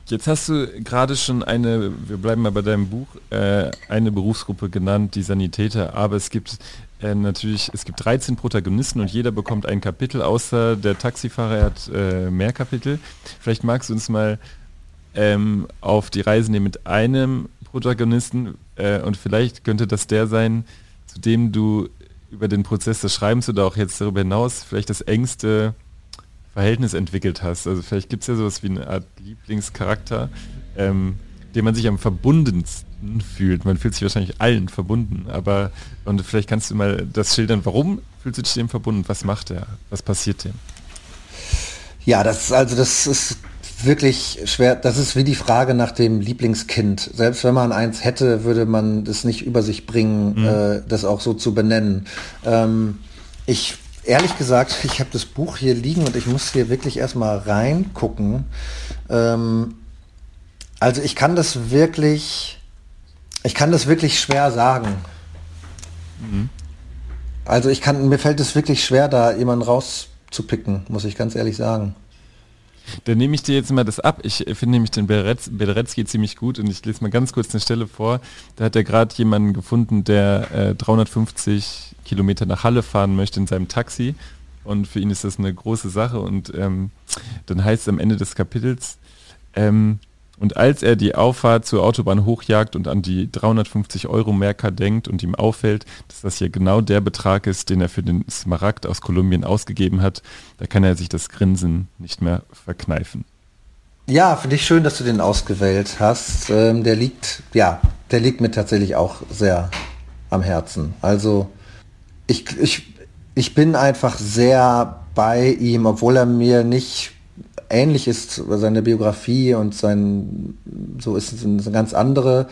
Jetzt hast du gerade schon eine, wir bleiben mal bei deinem Buch, äh, eine Berufsgruppe genannt, die Sanitäter, aber es gibt äh, natürlich, es gibt 13 Protagonisten und jeder bekommt ein Kapitel, außer der Taxifahrer hat äh, mehr Kapitel. Vielleicht magst du uns mal ähm, auf die Reise nehmen mit einem Protagonisten äh, und vielleicht könnte das der sein, zu dem du über den Prozess des Schreibens oder auch jetzt darüber hinaus vielleicht das engste Verhältnis entwickelt hast. Also vielleicht gibt es ja sowas wie eine Art Lieblingscharakter, ähm, dem man sich am verbundensten fühlt. Man fühlt sich wahrscheinlich allen verbunden, aber und vielleicht kannst du mal das schildern, warum fühlst du dich dem verbunden? Was macht er? Was passiert dem? Ja, das also das ist wirklich schwer. Das ist wie die Frage nach dem Lieblingskind. Selbst wenn man eins hätte, würde man das nicht über sich bringen, mhm. äh, das auch so zu benennen. Ähm, ich ehrlich gesagt, ich habe das Buch hier liegen und ich muss hier wirklich erstmal reingucken. Ähm, also ich kann das wirklich, ich kann das wirklich schwer sagen. Mhm. Also ich kann, mir fällt es wirklich schwer, da jemanden rauszupicken, muss ich ganz ehrlich sagen. Dann nehme ich dir jetzt mal das ab. Ich finde nämlich den Beretzky ziemlich gut und ich lese mal ganz kurz eine Stelle vor. Da hat er gerade jemanden gefunden, der äh, 350 Kilometer nach Halle fahren möchte in seinem Taxi und für ihn ist das eine große Sache und ähm, dann heißt es am Ende des Kapitels, ähm, und als er die Auffahrt zur Autobahn hochjagt und an die 350 Euro Merker denkt und ihm auffällt, dass das hier genau der Betrag ist, den er für den Smaragd aus Kolumbien ausgegeben hat, da kann er sich das Grinsen nicht mehr verkneifen. Ja, finde ich schön, dass du den ausgewählt hast. Ähm, der liegt, ja, der liegt mir tatsächlich auch sehr am Herzen. Also ich, ich, ich bin einfach sehr bei ihm, obwohl er mir nicht ähnlich ist seine Biografie und sein, so ist es eine ganz andere.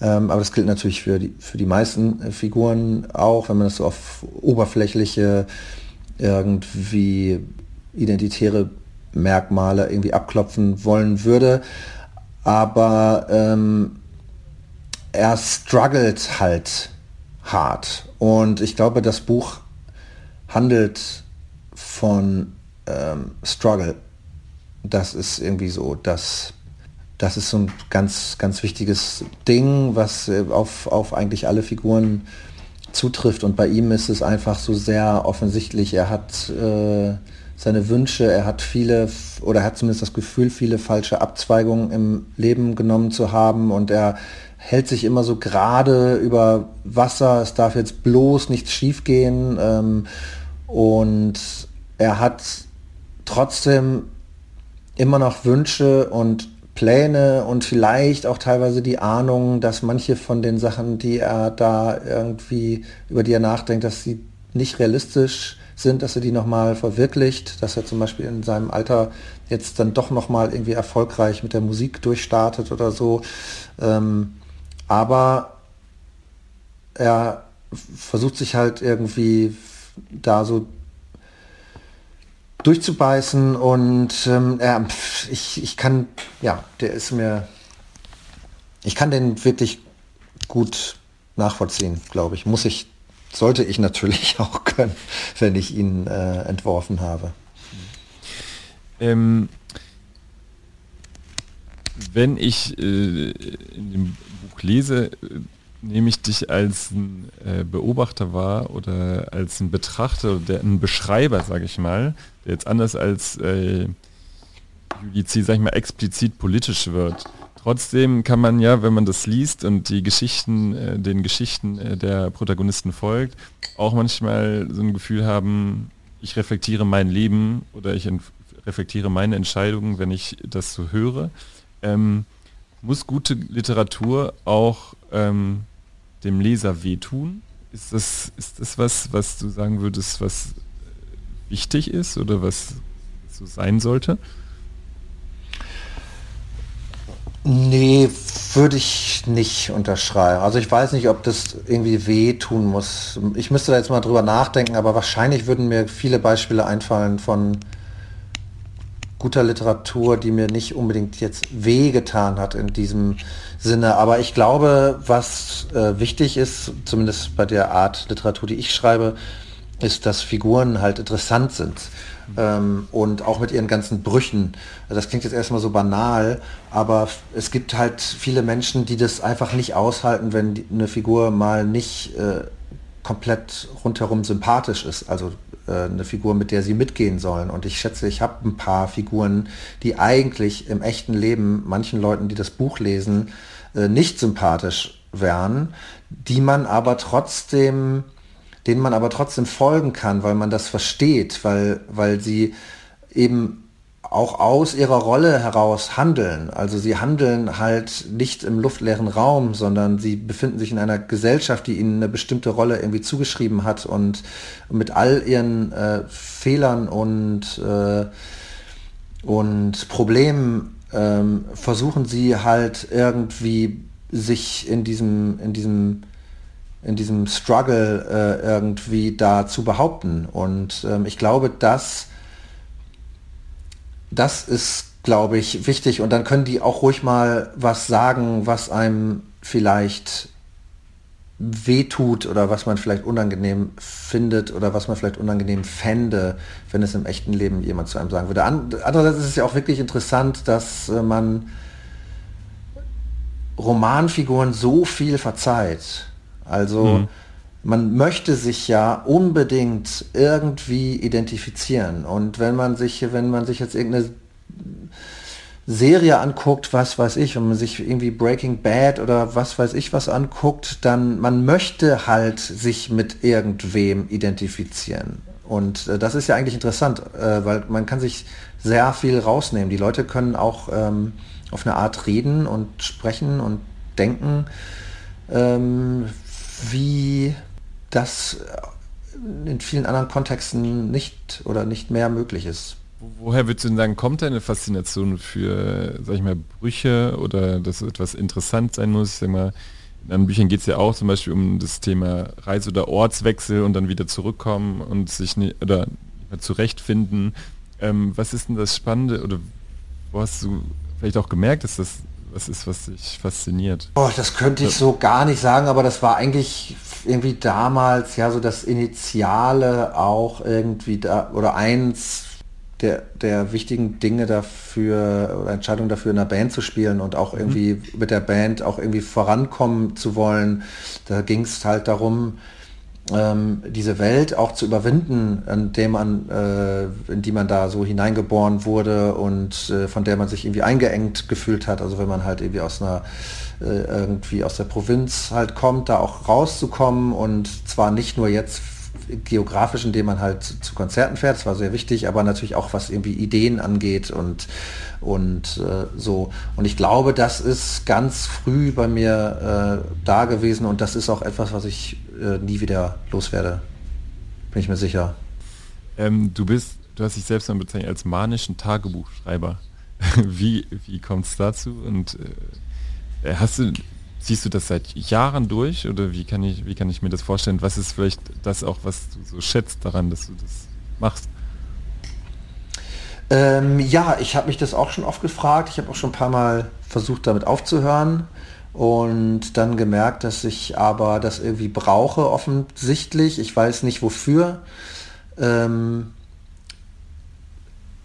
Ähm, aber das gilt natürlich für die, für die meisten äh, Figuren auch, wenn man das so auf oberflächliche, irgendwie identitäre Merkmale irgendwie abklopfen wollen würde. Aber ähm, er struggelt halt hart. Und ich glaube, das Buch handelt von ähm, Struggle das ist irgendwie so das das ist so ein ganz, ganz wichtiges Ding, was äh, auf, auf eigentlich alle Figuren zutrifft. Und bei ihm ist es einfach so sehr offensichtlich. Er hat äh, seine Wünsche, er hat viele, oder er hat zumindest das Gefühl, viele falsche Abzweigungen im Leben genommen zu haben. Und er hält sich immer so gerade über Wasser. Es darf jetzt bloß nichts schiefgehen. Ähm, und er hat trotzdem immer noch Wünsche und Pläne und vielleicht auch teilweise die Ahnung, dass manche von den Sachen, die er da irgendwie, über die er nachdenkt, dass sie nicht realistisch sind, dass er die nochmal verwirklicht, dass er zum Beispiel in seinem Alter jetzt dann doch nochmal irgendwie erfolgreich mit der Musik durchstartet oder so. Ähm, aber er versucht sich halt irgendwie da so durchzubeißen und ähm, ich, ich kann, ja, der ist mir, ich kann den wirklich gut nachvollziehen, glaube ich. Muss ich, sollte ich natürlich auch können, wenn ich ihn äh, entworfen habe. Ähm, wenn ich äh, in dem Buch lese, nehme ich dich als ein äh, Beobachter wahr oder als ein Betrachter, der ein Beschreiber, sage ich mal, der jetzt anders als äh, Judici, sag ich mal, explizit politisch wird. Trotzdem kann man ja, wenn man das liest und die Geschichten, äh, den Geschichten äh, der Protagonisten folgt, auch manchmal so ein Gefühl haben, ich reflektiere mein Leben oder ich reflektiere meine Entscheidungen, wenn ich das so höre. Ähm, muss gute Literatur auch ähm, dem Leser wehtun? Ist das, ist das was, was du sagen würdest, was wichtig ist oder was so sein sollte? Nee, würde ich nicht unterschreiben. Also ich weiß nicht, ob das irgendwie wehtun muss. Ich müsste da jetzt mal drüber nachdenken, aber wahrscheinlich würden mir viele Beispiele einfallen von guter Literatur, die mir nicht unbedingt jetzt wehgetan hat in diesem Sinne. Aber ich glaube, was äh, wichtig ist, zumindest bei der Art Literatur, die ich schreibe, ist, dass Figuren halt interessant sind. Ähm, und auch mit ihren ganzen Brüchen. Das klingt jetzt erstmal so banal, aber es gibt halt viele Menschen, die das einfach nicht aushalten, wenn die, eine Figur mal nicht äh, komplett rundherum sympathisch ist. Also eine Figur, mit der sie mitgehen sollen. Und ich schätze, ich habe ein paar Figuren, die eigentlich im echten Leben manchen Leuten, die das Buch lesen, äh, nicht sympathisch wären, die man aber trotzdem, denen man aber trotzdem folgen kann, weil man das versteht, weil, weil sie eben auch aus ihrer Rolle heraus handeln. Also sie handeln halt nicht im luftleeren Raum, sondern sie befinden sich in einer Gesellschaft, die ihnen eine bestimmte Rolle irgendwie zugeschrieben hat und mit all ihren äh, Fehlern und, äh, und Problemen ähm, versuchen sie halt irgendwie sich in diesem, in diesem in diesem Struggle äh, irgendwie da zu behaupten. Und ähm, ich glaube, dass das ist, glaube ich, wichtig. Und dann können die auch ruhig mal was sagen, was einem vielleicht wehtut oder was man vielleicht unangenehm findet oder was man vielleicht unangenehm fände, wenn es im echten Leben jemand zu einem sagen würde. Andererseits ist es ja auch wirklich interessant, dass äh, man Romanfiguren so viel verzeiht. Also mhm man möchte sich ja unbedingt irgendwie identifizieren. Und wenn man sich, wenn man sich jetzt irgendeine Serie anguckt, was weiß ich, wenn man sich irgendwie Breaking Bad oder was weiß ich was anguckt, dann man möchte halt sich mit irgendwem identifizieren. Und äh, das ist ja eigentlich interessant, äh, weil man kann sich sehr viel rausnehmen. Die Leute können auch ähm, auf eine Art reden und sprechen und denken, ähm, wie das in vielen anderen Kontexten nicht oder nicht mehr möglich ist. Woher würdest du denn sagen, kommt deine Faszination für, sag ich mal, Brüche oder dass etwas interessant sein muss? Ich sag mal, in anderen Büchern geht es ja auch zum Beispiel um das Thema Reise- oder Ortswechsel und dann wieder zurückkommen und sich nicht, oder zurechtfinden. Ähm, was ist denn das Spannende oder wo hast du vielleicht auch gemerkt, dass das was ist, was dich fasziniert? Oh, das könnte ich so gar nicht sagen, aber das war eigentlich irgendwie damals ja so das Initiale auch irgendwie da oder eins der, der wichtigen Dinge dafür oder Entscheidungen dafür in einer Band zu spielen und auch irgendwie mhm. mit der Band auch irgendwie vorankommen zu wollen. Da ging es halt darum, ähm, diese Welt auch zu überwinden, in, dem man, äh, in die man da so hineingeboren wurde und äh, von der man sich irgendwie eingeengt gefühlt hat. Also wenn man halt irgendwie aus einer äh, irgendwie aus der Provinz halt kommt, da auch rauszukommen und zwar nicht nur jetzt geografisch, indem man halt zu Konzerten fährt, das war sehr wichtig, aber natürlich auch was irgendwie Ideen angeht und, und äh, so. Und ich glaube, das ist ganz früh bei mir äh, da gewesen und das ist auch etwas, was ich äh, nie wieder loswerde. Bin ich mir sicher. Ähm, du bist, du hast dich selbst dann bezeichnet als manischen Tagebuchschreiber. wie wie kommt es dazu? Und äh, hast du, Siehst du das seit Jahren durch oder wie kann ich, wie kann ich mir das vorstellen? Was ist vielleicht das auch, was du so schätzt daran, dass du das machst? Ähm, ja, ich habe mich das auch schon oft gefragt. Ich habe auch schon ein paar Mal versucht, damit aufzuhören und dann gemerkt, dass ich aber das irgendwie brauche, offensichtlich. Ich weiß nicht wofür. Ähm,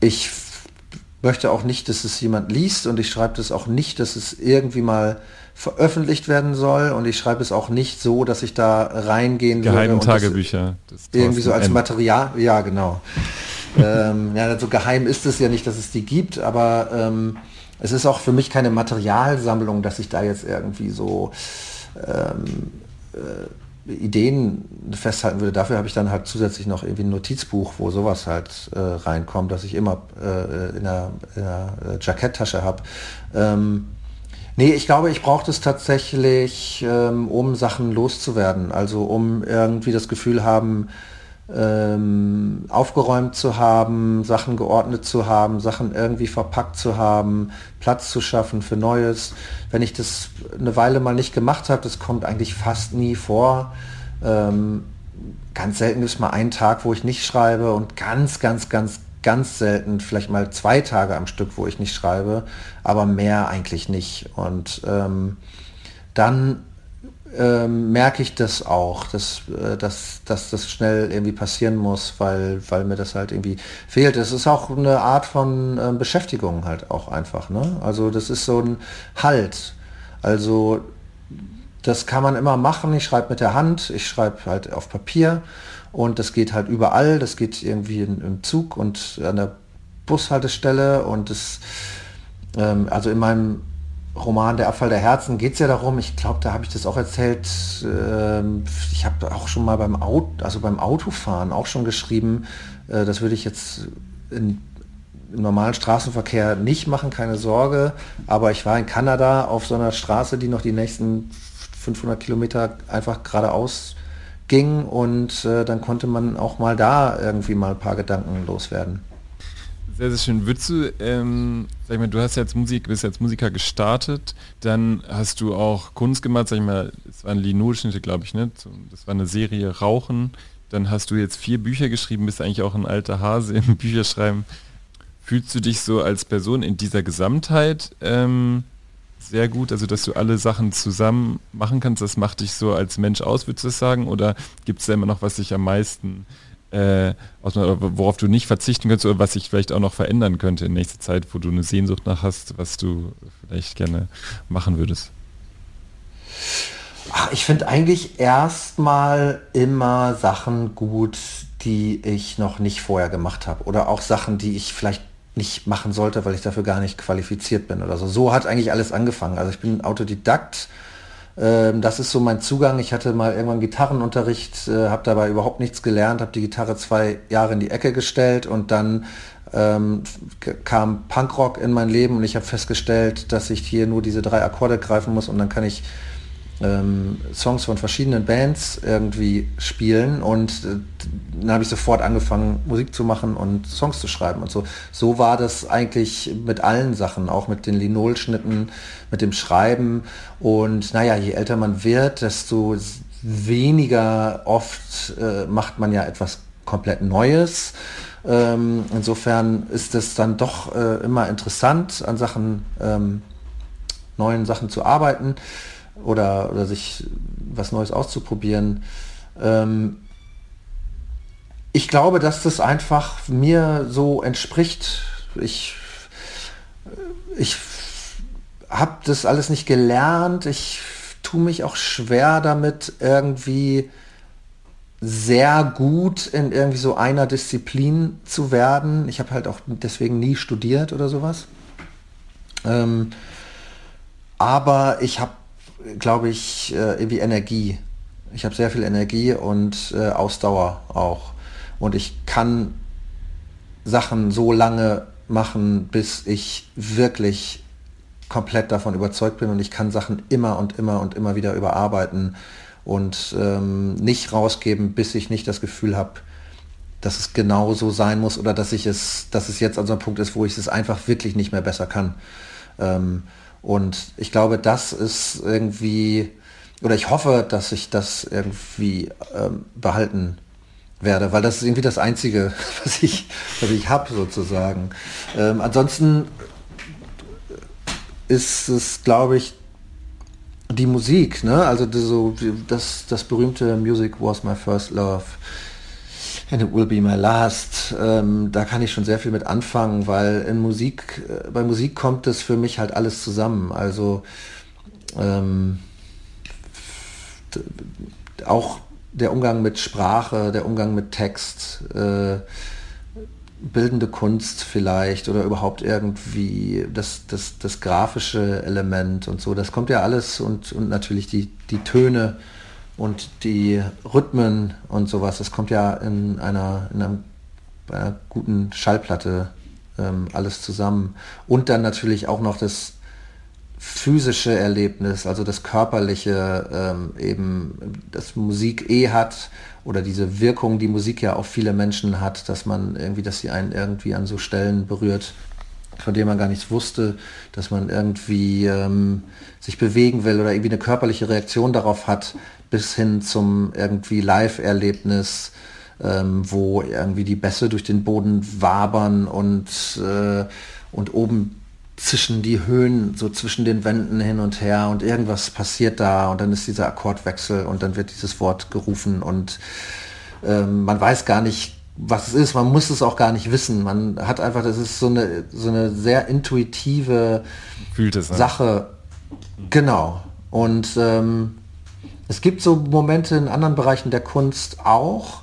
ich möchte auch nicht, dass es jemand liest und ich schreibe das auch nicht, dass es irgendwie mal veröffentlicht werden soll und ich schreibe es auch nicht so, dass ich da reingehen Geheime würde. Tagebücher. irgendwie so als M. Material, ja genau. ähm, ja, so geheim ist es ja nicht, dass es die gibt, aber ähm, es ist auch für mich keine Materialsammlung, dass ich da jetzt irgendwie so ähm, äh, Ideen festhalten würde. Dafür habe ich dann halt zusätzlich noch irgendwie ein Notizbuch, wo sowas halt äh, reinkommt, dass ich immer äh, in der, in der äh, Jacketttasche habe. Ähm, Nee, ich glaube, ich brauche das tatsächlich, ähm, um Sachen loszuwerden. Also um irgendwie das Gefühl haben, ähm, aufgeräumt zu haben, Sachen geordnet zu haben, Sachen irgendwie verpackt zu haben, Platz zu schaffen für Neues. Wenn ich das eine Weile mal nicht gemacht habe, das kommt eigentlich fast nie vor. Ähm, ganz selten ist mal ein Tag, wo ich nicht schreibe und ganz, ganz, ganz, ganz selten, vielleicht mal zwei Tage am Stück, wo ich nicht schreibe, aber mehr eigentlich nicht. Und ähm, dann ähm, merke ich das auch, dass, äh, dass, dass das schnell irgendwie passieren muss, weil, weil mir das halt irgendwie fehlt. Es ist auch eine Art von äh, Beschäftigung halt auch einfach. Ne? Also das ist so ein Halt. Also das kann man immer machen. Ich schreibe mit der Hand, ich schreibe halt auf Papier und das geht halt überall. Das geht irgendwie im Zug und an der Bushaltestelle und das, ähm, also in meinem Roman Der Abfall der Herzen geht es ja darum, ich glaube, da habe ich das auch erzählt, ähm, ich habe auch schon mal beim Auto, also beim Autofahren auch schon geschrieben, äh, das würde ich jetzt in, im normalen Straßenverkehr nicht machen, keine Sorge, aber ich war in Kanada auf so einer Straße, die noch die nächsten 500 Kilometer einfach geradeaus ging und äh, dann konnte man auch mal da irgendwie mal ein paar Gedanken loswerden. Sehr, sehr schön. Würdest du, ähm, sag ich mal, du hast jetzt Musik, bist jetzt Musiker gestartet, dann hast du auch Kunst gemacht, sag ich mal, es waren Linolschnitte, glaube ich, ne? Das war eine Serie Rauchen. Dann hast du jetzt vier Bücher geschrieben, bist eigentlich auch ein alter Hase im Bücherschreiben. Fühlst du dich so als Person in dieser Gesamtheit ähm, sehr gut, also dass du alle Sachen zusammen machen kannst, das macht dich so als Mensch aus, würdest du sagen? Oder gibt es da immer noch, was dich am meisten, äh, worauf du nicht verzichten könntest oder was sich vielleicht auch noch verändern könnte in nächster Zeit, wo du eine Sehnsucht nach hast, was du vielleicht gerne machen würdest? Ach, ich finde eigentlich erstmal immer Sachen gut, die ich noch nicht vorher gemacht habe. Oder auch Sachen, die ich vielleicht nicht machen sollte, weil ich dafür gar nicht qualifiziert bin oder so. So hat eigentlich alles angefangen. Also ich bin Autodidakt. Ähm, das ist so mein Zugang. Ich hatte mal irgendwann Gitarrenunterricht, äh, habe dabei überhaupt nichts gelernt, habe die Gitarre zwei Jahre in die Ecke gestellt und dann ähm, kam Punkrock in mein Leben und ich habe festgestellt, dass ich hier nur diese drei Akkorde greifen muss und dann kann ich ähm, Songs von verschiedenen Bands irgendwie spielen und äh, dann habe ich sofort angefangen Musik zu machen und Songs zu schreiben und so. So war das eigentlich mit allen Sachen, auch mit den Linolschnitten, mit dem Schreiben und naja, je älter man wird, desto weniger oft äh, macht man ja etwas komplett Neues. Ähm, insofern ist es dann doch äh, immer interessant, an Sachen, ähm, neuen Sachen zu arbeiten oder, oder sich was Neues auszuprobieren. Ähm, ich glaube, dass das einfach mir so entspricht. Ich, ich habe das alles nicht gelernt. Ich tue mich auch schwer damit, irgendwie sehr gut in irgendwie so einer Disziplin zu werden. Ich habe halt auch deswegen nie studiert oder sowas. Ähm, aber ich habe, glaube ich, äh, irgendwie Energie. Ich habe sehr viel Energie und äh, Ausdauer auch. Und ich kann Sachen so lange machen, bis ich wirklich komplett davon überzeugt bin und ich kann Sachen immer und immer und immer wieder überarbeiten und ähm, nicht rausgeben, bis ich nicht das Gefühl habe, dass es genau so sein muss oder dass ich es, dass es jetzt an so einem Punkt ist, wo ich es einfach wirklich nicht mehr besser kann. Ähm, und ich glaube, das ist irgendwie, oder ich hoffe, dass ich das irgendwie ähm, behalten werde, weil das ist irgendwie das Einzige, was ich, was ich habe sozusagen. Ähm, ansonsten ist es, glaube ich, die Musik, ne? Also so das, das berühmte Music was my first love and it will be my last. Ähm, da kann ich schon sehr viel mit anfangen, weil in Musik, äh, bei Musik kommt es für mich halt alles zusammen. Also ähm, auch der Umgang mit Sprache, der Umgang mit Text, äh, bildende Kunst vielleicht oder überhaupt irgendwie das, das, das grafische Element und so, das kommt ja alles und, und natürlich die, die Töne und die Rhythmen und sowas, das kommt ja in einer, in einem, einer guten Schallplatte ähm, alles zusammen. Und dann natürlich auch noch das physische Erlebnis, also das körperliche, ähm, eben das Musik eh hat oder diese Wirkung, die Musik ja auf viele Menschen hat, dass man irgendwie, dass sie einen irgendwie an so Stellen berührt, von denen man gar nichts wusste, dass man irgendwie ähm, sich bewegen will oder irgendwie eine körperliche Reaktion darauf hat, bis hin zum irgendwie Live-Erlebnis, ähm, wo irgendwie die Bässe durch den Boden wabern und, äh, und oben zischen die Höhen so zwischen den Wänden hin und her und irgendwas passiert da und dann ist dieser Akkordwechsel und dann wird dieses Wort gerufen und ähm, man weiß gar nicht, was es ist, man muss es auch gar nicht wissen. Man hat einfach, das ist so eine, so eine sehr intuitive es, ne? Sache. Genau. Und ähm, es gibt so Momente in anderen Bereichen der Kunst auch,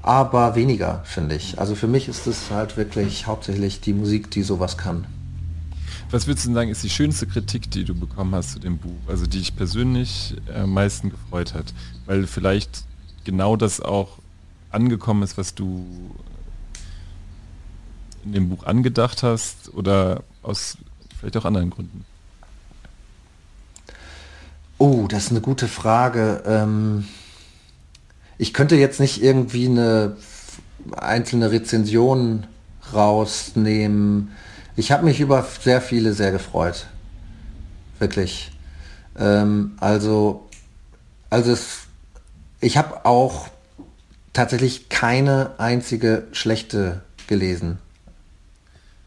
aber weniger, finde ich. Also für mich ist es halt wirklich hauptsächlich die Musik, die sowas kann. Was würdest du sagen, ist die schönste Kritik, die du bekommen hast zu dem Buch? Also die dich persönlich am meisten gefreut hat? Weil vielleicht genau das auch angekommen ist, was du in dem Buch angedacht hast oder aus vielleicht auch anderen Gründen? Oh, das ist eine gute Frage. Ähm, ich könnte jetzt nicht irgendwie eine einzelne Rezension rausnehmen ich habe mich über sehr viele sehr gefreut. Wirklich. Ähm, also, also es, ich habe auch tatsächlich keine einzige schlechte gelesen.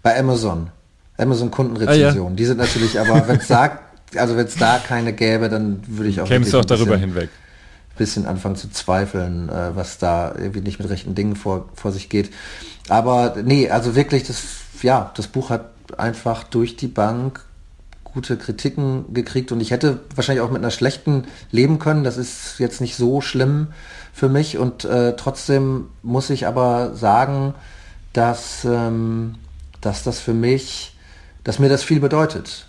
Bei Amazon. Amazon Kundenrezension. Ah, ja. Die sind natürlich aber, wenn es da, also wenn es da keine gäbe, dann würde ich auch. Kämst du auch darüber bisschen, hinweg. Bisschen anfangen zu zweifeln, äh, was da irgendwie nicht mit rechten Dingen vor, vor sich geht. Aber nee, also wirklich, das ja, das Buch hat einfach durch die Bank gute Kritiken gekriegt und ich hätte wahrscheinlich auch mit einer schlechten leben können. Das ist jetzt nicht so schlimm für mich und äh, trotzdem muss ich aber sagen, dass, ähm, dass das für mich, dass mir das viel bedeutet.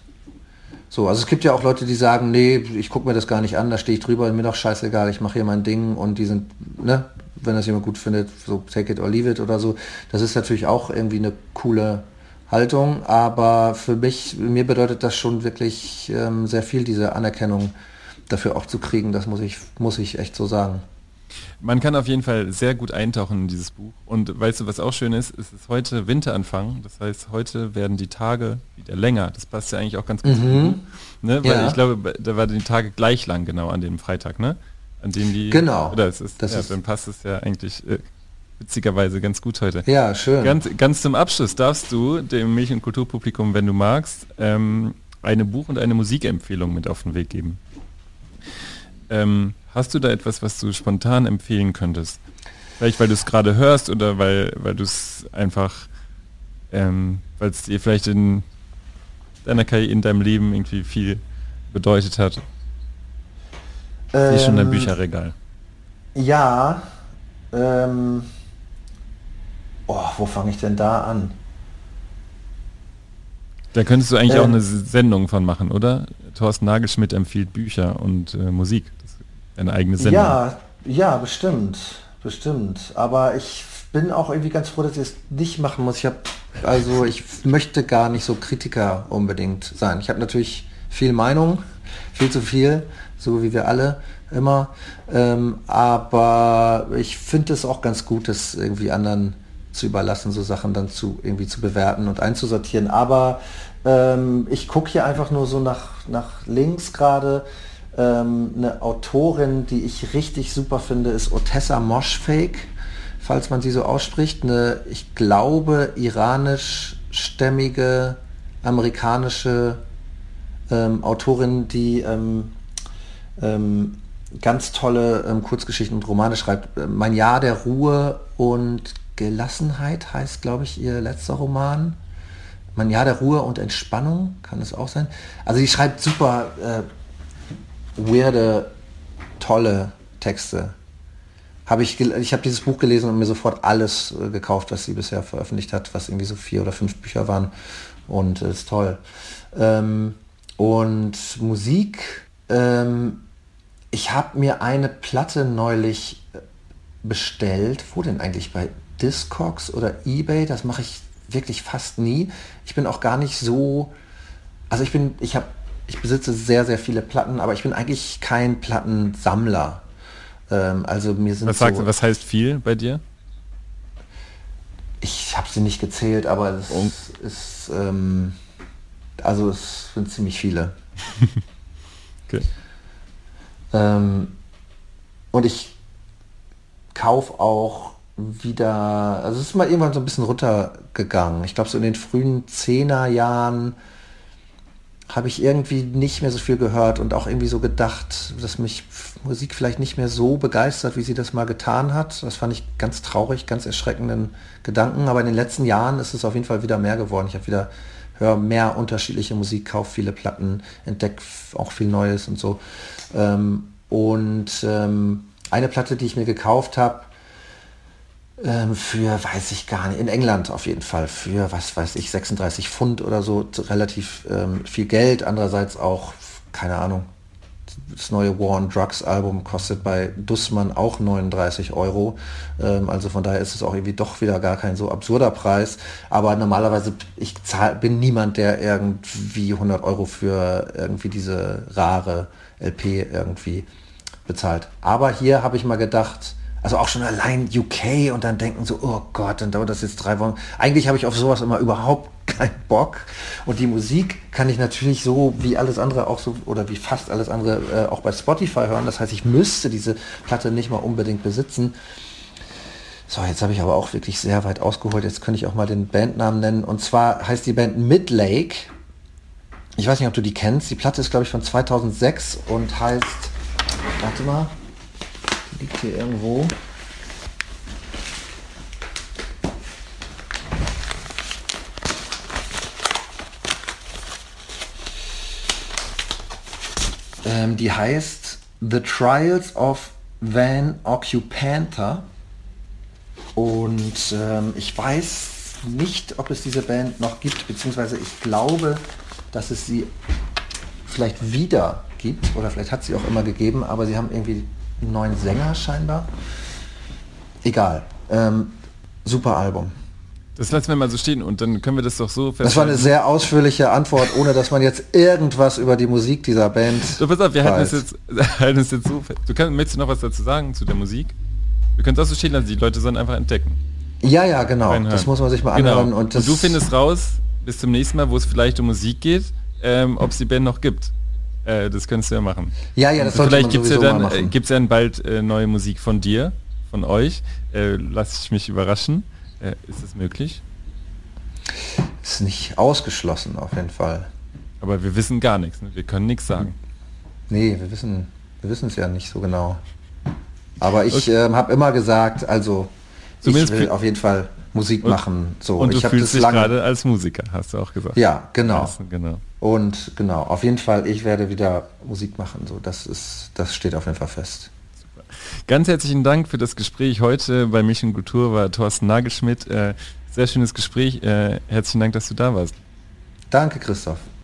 So, also es gibt ja auch Leute, die sagen, nee, ich gucke mir das gar nicht an, da stehe ich drüber, mir doch scheißegal, ich mache hier mein Ding und die sind, ne, wenn das jemand gut findet, so take it or leave it oder so. Das ist natürlich auch irgendwie eine coole Haltung, aber für mich, mir bedeutet das schon wirklich ähm, sehr viel, diese Anerkennung dafür auch zu kriegen. Das muss ich, muss ich echt so sagen. Man kann auf jeden Fall sehr gut eintauchen in dieses Buch. Und weißt du, was auch schön ist? Es ist heute Winteranfang. Das heißt, heute werden die Tage wieder länger. Das passt ja eigentlich auch ganz gut. Mhm. Ne? Weil ja. ich glaube, da waren die Tage gleich lang genau an dem Freitag, ne? an dem die... Genau. Oder es ist, das ja, ist dann passt es ja eigentlich äh, witzigerweise ganz gut heute. Ja, schön. Ganz, ganz zum Abschluss darfst du dem Milch- und Kulturpublikum, wenn du magst, ähm, eine Buch- und eine Musikempfehlung mit auf den Weg geben. Ähm, hast du da etwas, was du spontan empfehlen könntest? Vielleicht weil du es gerade hörst oder weil, weil du es einfach, ähm, weil es dir vielleicht in deiner Karriere, in deinem Leben irgendwie viel bedeutet hat. Ähm, ist schon dein Bücherregal. Ja. Ähm, oh, wo fange ich denn da an? Da könntest du eigentlich ähm, auch eine Sendung von machen, oder? Thorsten Nagelschmidt empfiehlt Bücher und äh, Musik. Das ist eine eigene Sendung. Ja, ja, bestimmt. Bestimmt. Aber ich bin auch irgendwie ganz froh, dass ich es nicht machen muss. Ich habe, also ich möchte gar nicht so Kritiker unbedingt sein. Ich habe natürlich viel Meinung, viel zu viel, so wie wir alle immer. Ähm, aber ich finde es auch ganz gut, das irgendwie anderen zu überlassen, so Sachen dann zu irgendwie zu bewerten und einzusortieren. Aber ähm, ich gucke hier einfach nur so nach, nach links gerade. Ähm, eine Autorin, die ich richtig super finde, ist Otessa Moshfake, falls man sie so ausspricht. Eine, ich glaube, iranischstämmige amerikanische ähm, Autorin, die ähm, ähm, ganz tolle ähm, Kurzgeschichten und Romane schreibt. Mein Jahr der Ruhe und Gelassenheit heißt, glaube ich, ihr letzter Roman. Mein Jahr der Ruhe und Entspannung kann es auch sein. Also sie schreibt super äh, weirde, tolle Texte. Habe ich, ich habe dieses Buch gelesen und mir sofort alles äh, gekauft, was sie bisher veröffentlicht hat, was irgendwie so vier oder fünf Bücher waren. Und äh, ist toll. Ähm, und Musik, ähm, ich habe mir eine Platte neulich äh, bestellt. Wo denn eigentlich? Bei Discogs oder Ebay? Das mache ich wirklich fast nie. Ich bin auch gar nicht so. Also ich bin, ich habe ich besitze sehr, sehr viele Platten, aber ich bin eigentlich kein Plattensammler. Ähm, also mir sind was, sagst, so, was heißt viel bei dir? Ich habe sie nicht gezählt, aber es oh. ist, ähm, also es sind ziemlich viele. okay. Ähm, und ich kaufe auch wieder, also es ist mal irgendwann so ein bisschen runtergegangen. Ich glaube so in den frühen Zehnerjahren habe ich irgendwie nicht mehr so viel gehört und auch irgendwie so gedacht, dass mich Musik vielleicht nicht mehr so begeistert, wie sie das mal getan hat. Das fand ich ganz traurig, ganz erschreckenden Gedanken. Aber in den letzten Jahren ist es auf jeden Fall wieder mehr geworden. Ich habe wieder höre mehr unterschiedliche Musik, kaufe viele Platten, entdecke auch viel Neues und so. Ähm, und ähm, eine Platte, die ich mir gekauft habe, für, weiß ich gar nicht, in England auf jeden Fall, für, was weiß ich, 36 Pfund oder so, relativ ähm, viel Geld. Andererseits auch, keine Ahnung, das neue War on Drugs Album kostet bei Dussmann auch 39 Euro. Ähm, also von daher ist es auch irgendwie doch wieder gar kein so absurder Preis. Aber normalerweise, ich zahl, bin niemand, der irgendwie 100 Euro für irgendwie diese rare LP irgendwie bezahlt. Aber hier habe ich mal gedacht, also auch schon allein UK und dann denken so, oh Gott, dann dauert das jetzt drei Wochen. Eigentlich habe ich auf sowas immer überhaupt keinen Bock. Und die Musik kann ich natürlich so wie alles andere auch so oder wie fast alles andere äh, auch bei Spotify hören. Das heißt, ich müsste diese Platte nicht mal unbedingt besitzen. So, jetzt habe ich aber auch wirklich sehr weit ausgeholt. Jetzt könnte ich auch mal den Bandnamen nennen. Und zwar heißt die Band Midlake. Ich weiß nicht, ob du die kennst. Die Platte ist, glaube ich, von 2006 und heißt, warte mal, liegt hier irgendwo. Ähm, die heißt The Trials of Van Occupanta. Und ähm, ich weiß nicht, ob es diese Band noch gibt, beziehungsweise ich glaube, dass es sie vielleicht wieder gibt oder vielleicht hat sie auch immer gegeben, aber sie haben irgendwie einen neuen Sänger scheinbar. Egal. Ähm, super Album. Das lassen wir mal so stehen und dann können wir das doch so Das war eine sehr ausführliche Antwort, ohne dass man jetzt irgendwas über die Musik dieser Band. So, pass auf, wir halten es jetzt, halten es jetzt so fest. Du kannst, möchtest du noch was dazu sagen zu der Musik? Wir können auch so stehen lassen, die Leute sollen einfach entdecken. Ja, ja, genau. Reinhören. Das muss man sich mal genau. anhören. Und, und, du findest raus, bis zum nächsten Mal, wo es vielleicht um Musik geht, ähm, ob es die Band noch gibt. Äh, das könntest du ja machen. Ja, ja, das sollte Vielleicht gibt es ja dann äh, gibt's ja bald äh, neue Musik von dir, von euch. Äh, lass ich mich überraschen. Äh, ist es möglich? Ist nicht ausgeschlossen auf jeden Fall. Aber wir wissen gar nichts. Ne? Wir können nichts sagen. Nee, wir wissen wir wissen es ja nicht so genau. Aber ich okay. äh, habe immer gesagt, also Zumindest ich will auf jeden Fall Musik und, machen. So, und du fühlst dich gerade als Musiker, hast du auch gesagt. Ja, genau. Also, genau. Und genau, auf jeden Fall, ich werde wieder Musik machen. So, das ist, das steht auf jeden Fall fest. Super. Ganz herzlichen Dank für das Gespräch heute bei Mission Kultur war Thorsten Nagelschmidt. Äh, sehr schönes Gespräch. Äh, herzlichen Dank, dass du da warst. Danke, Christoph.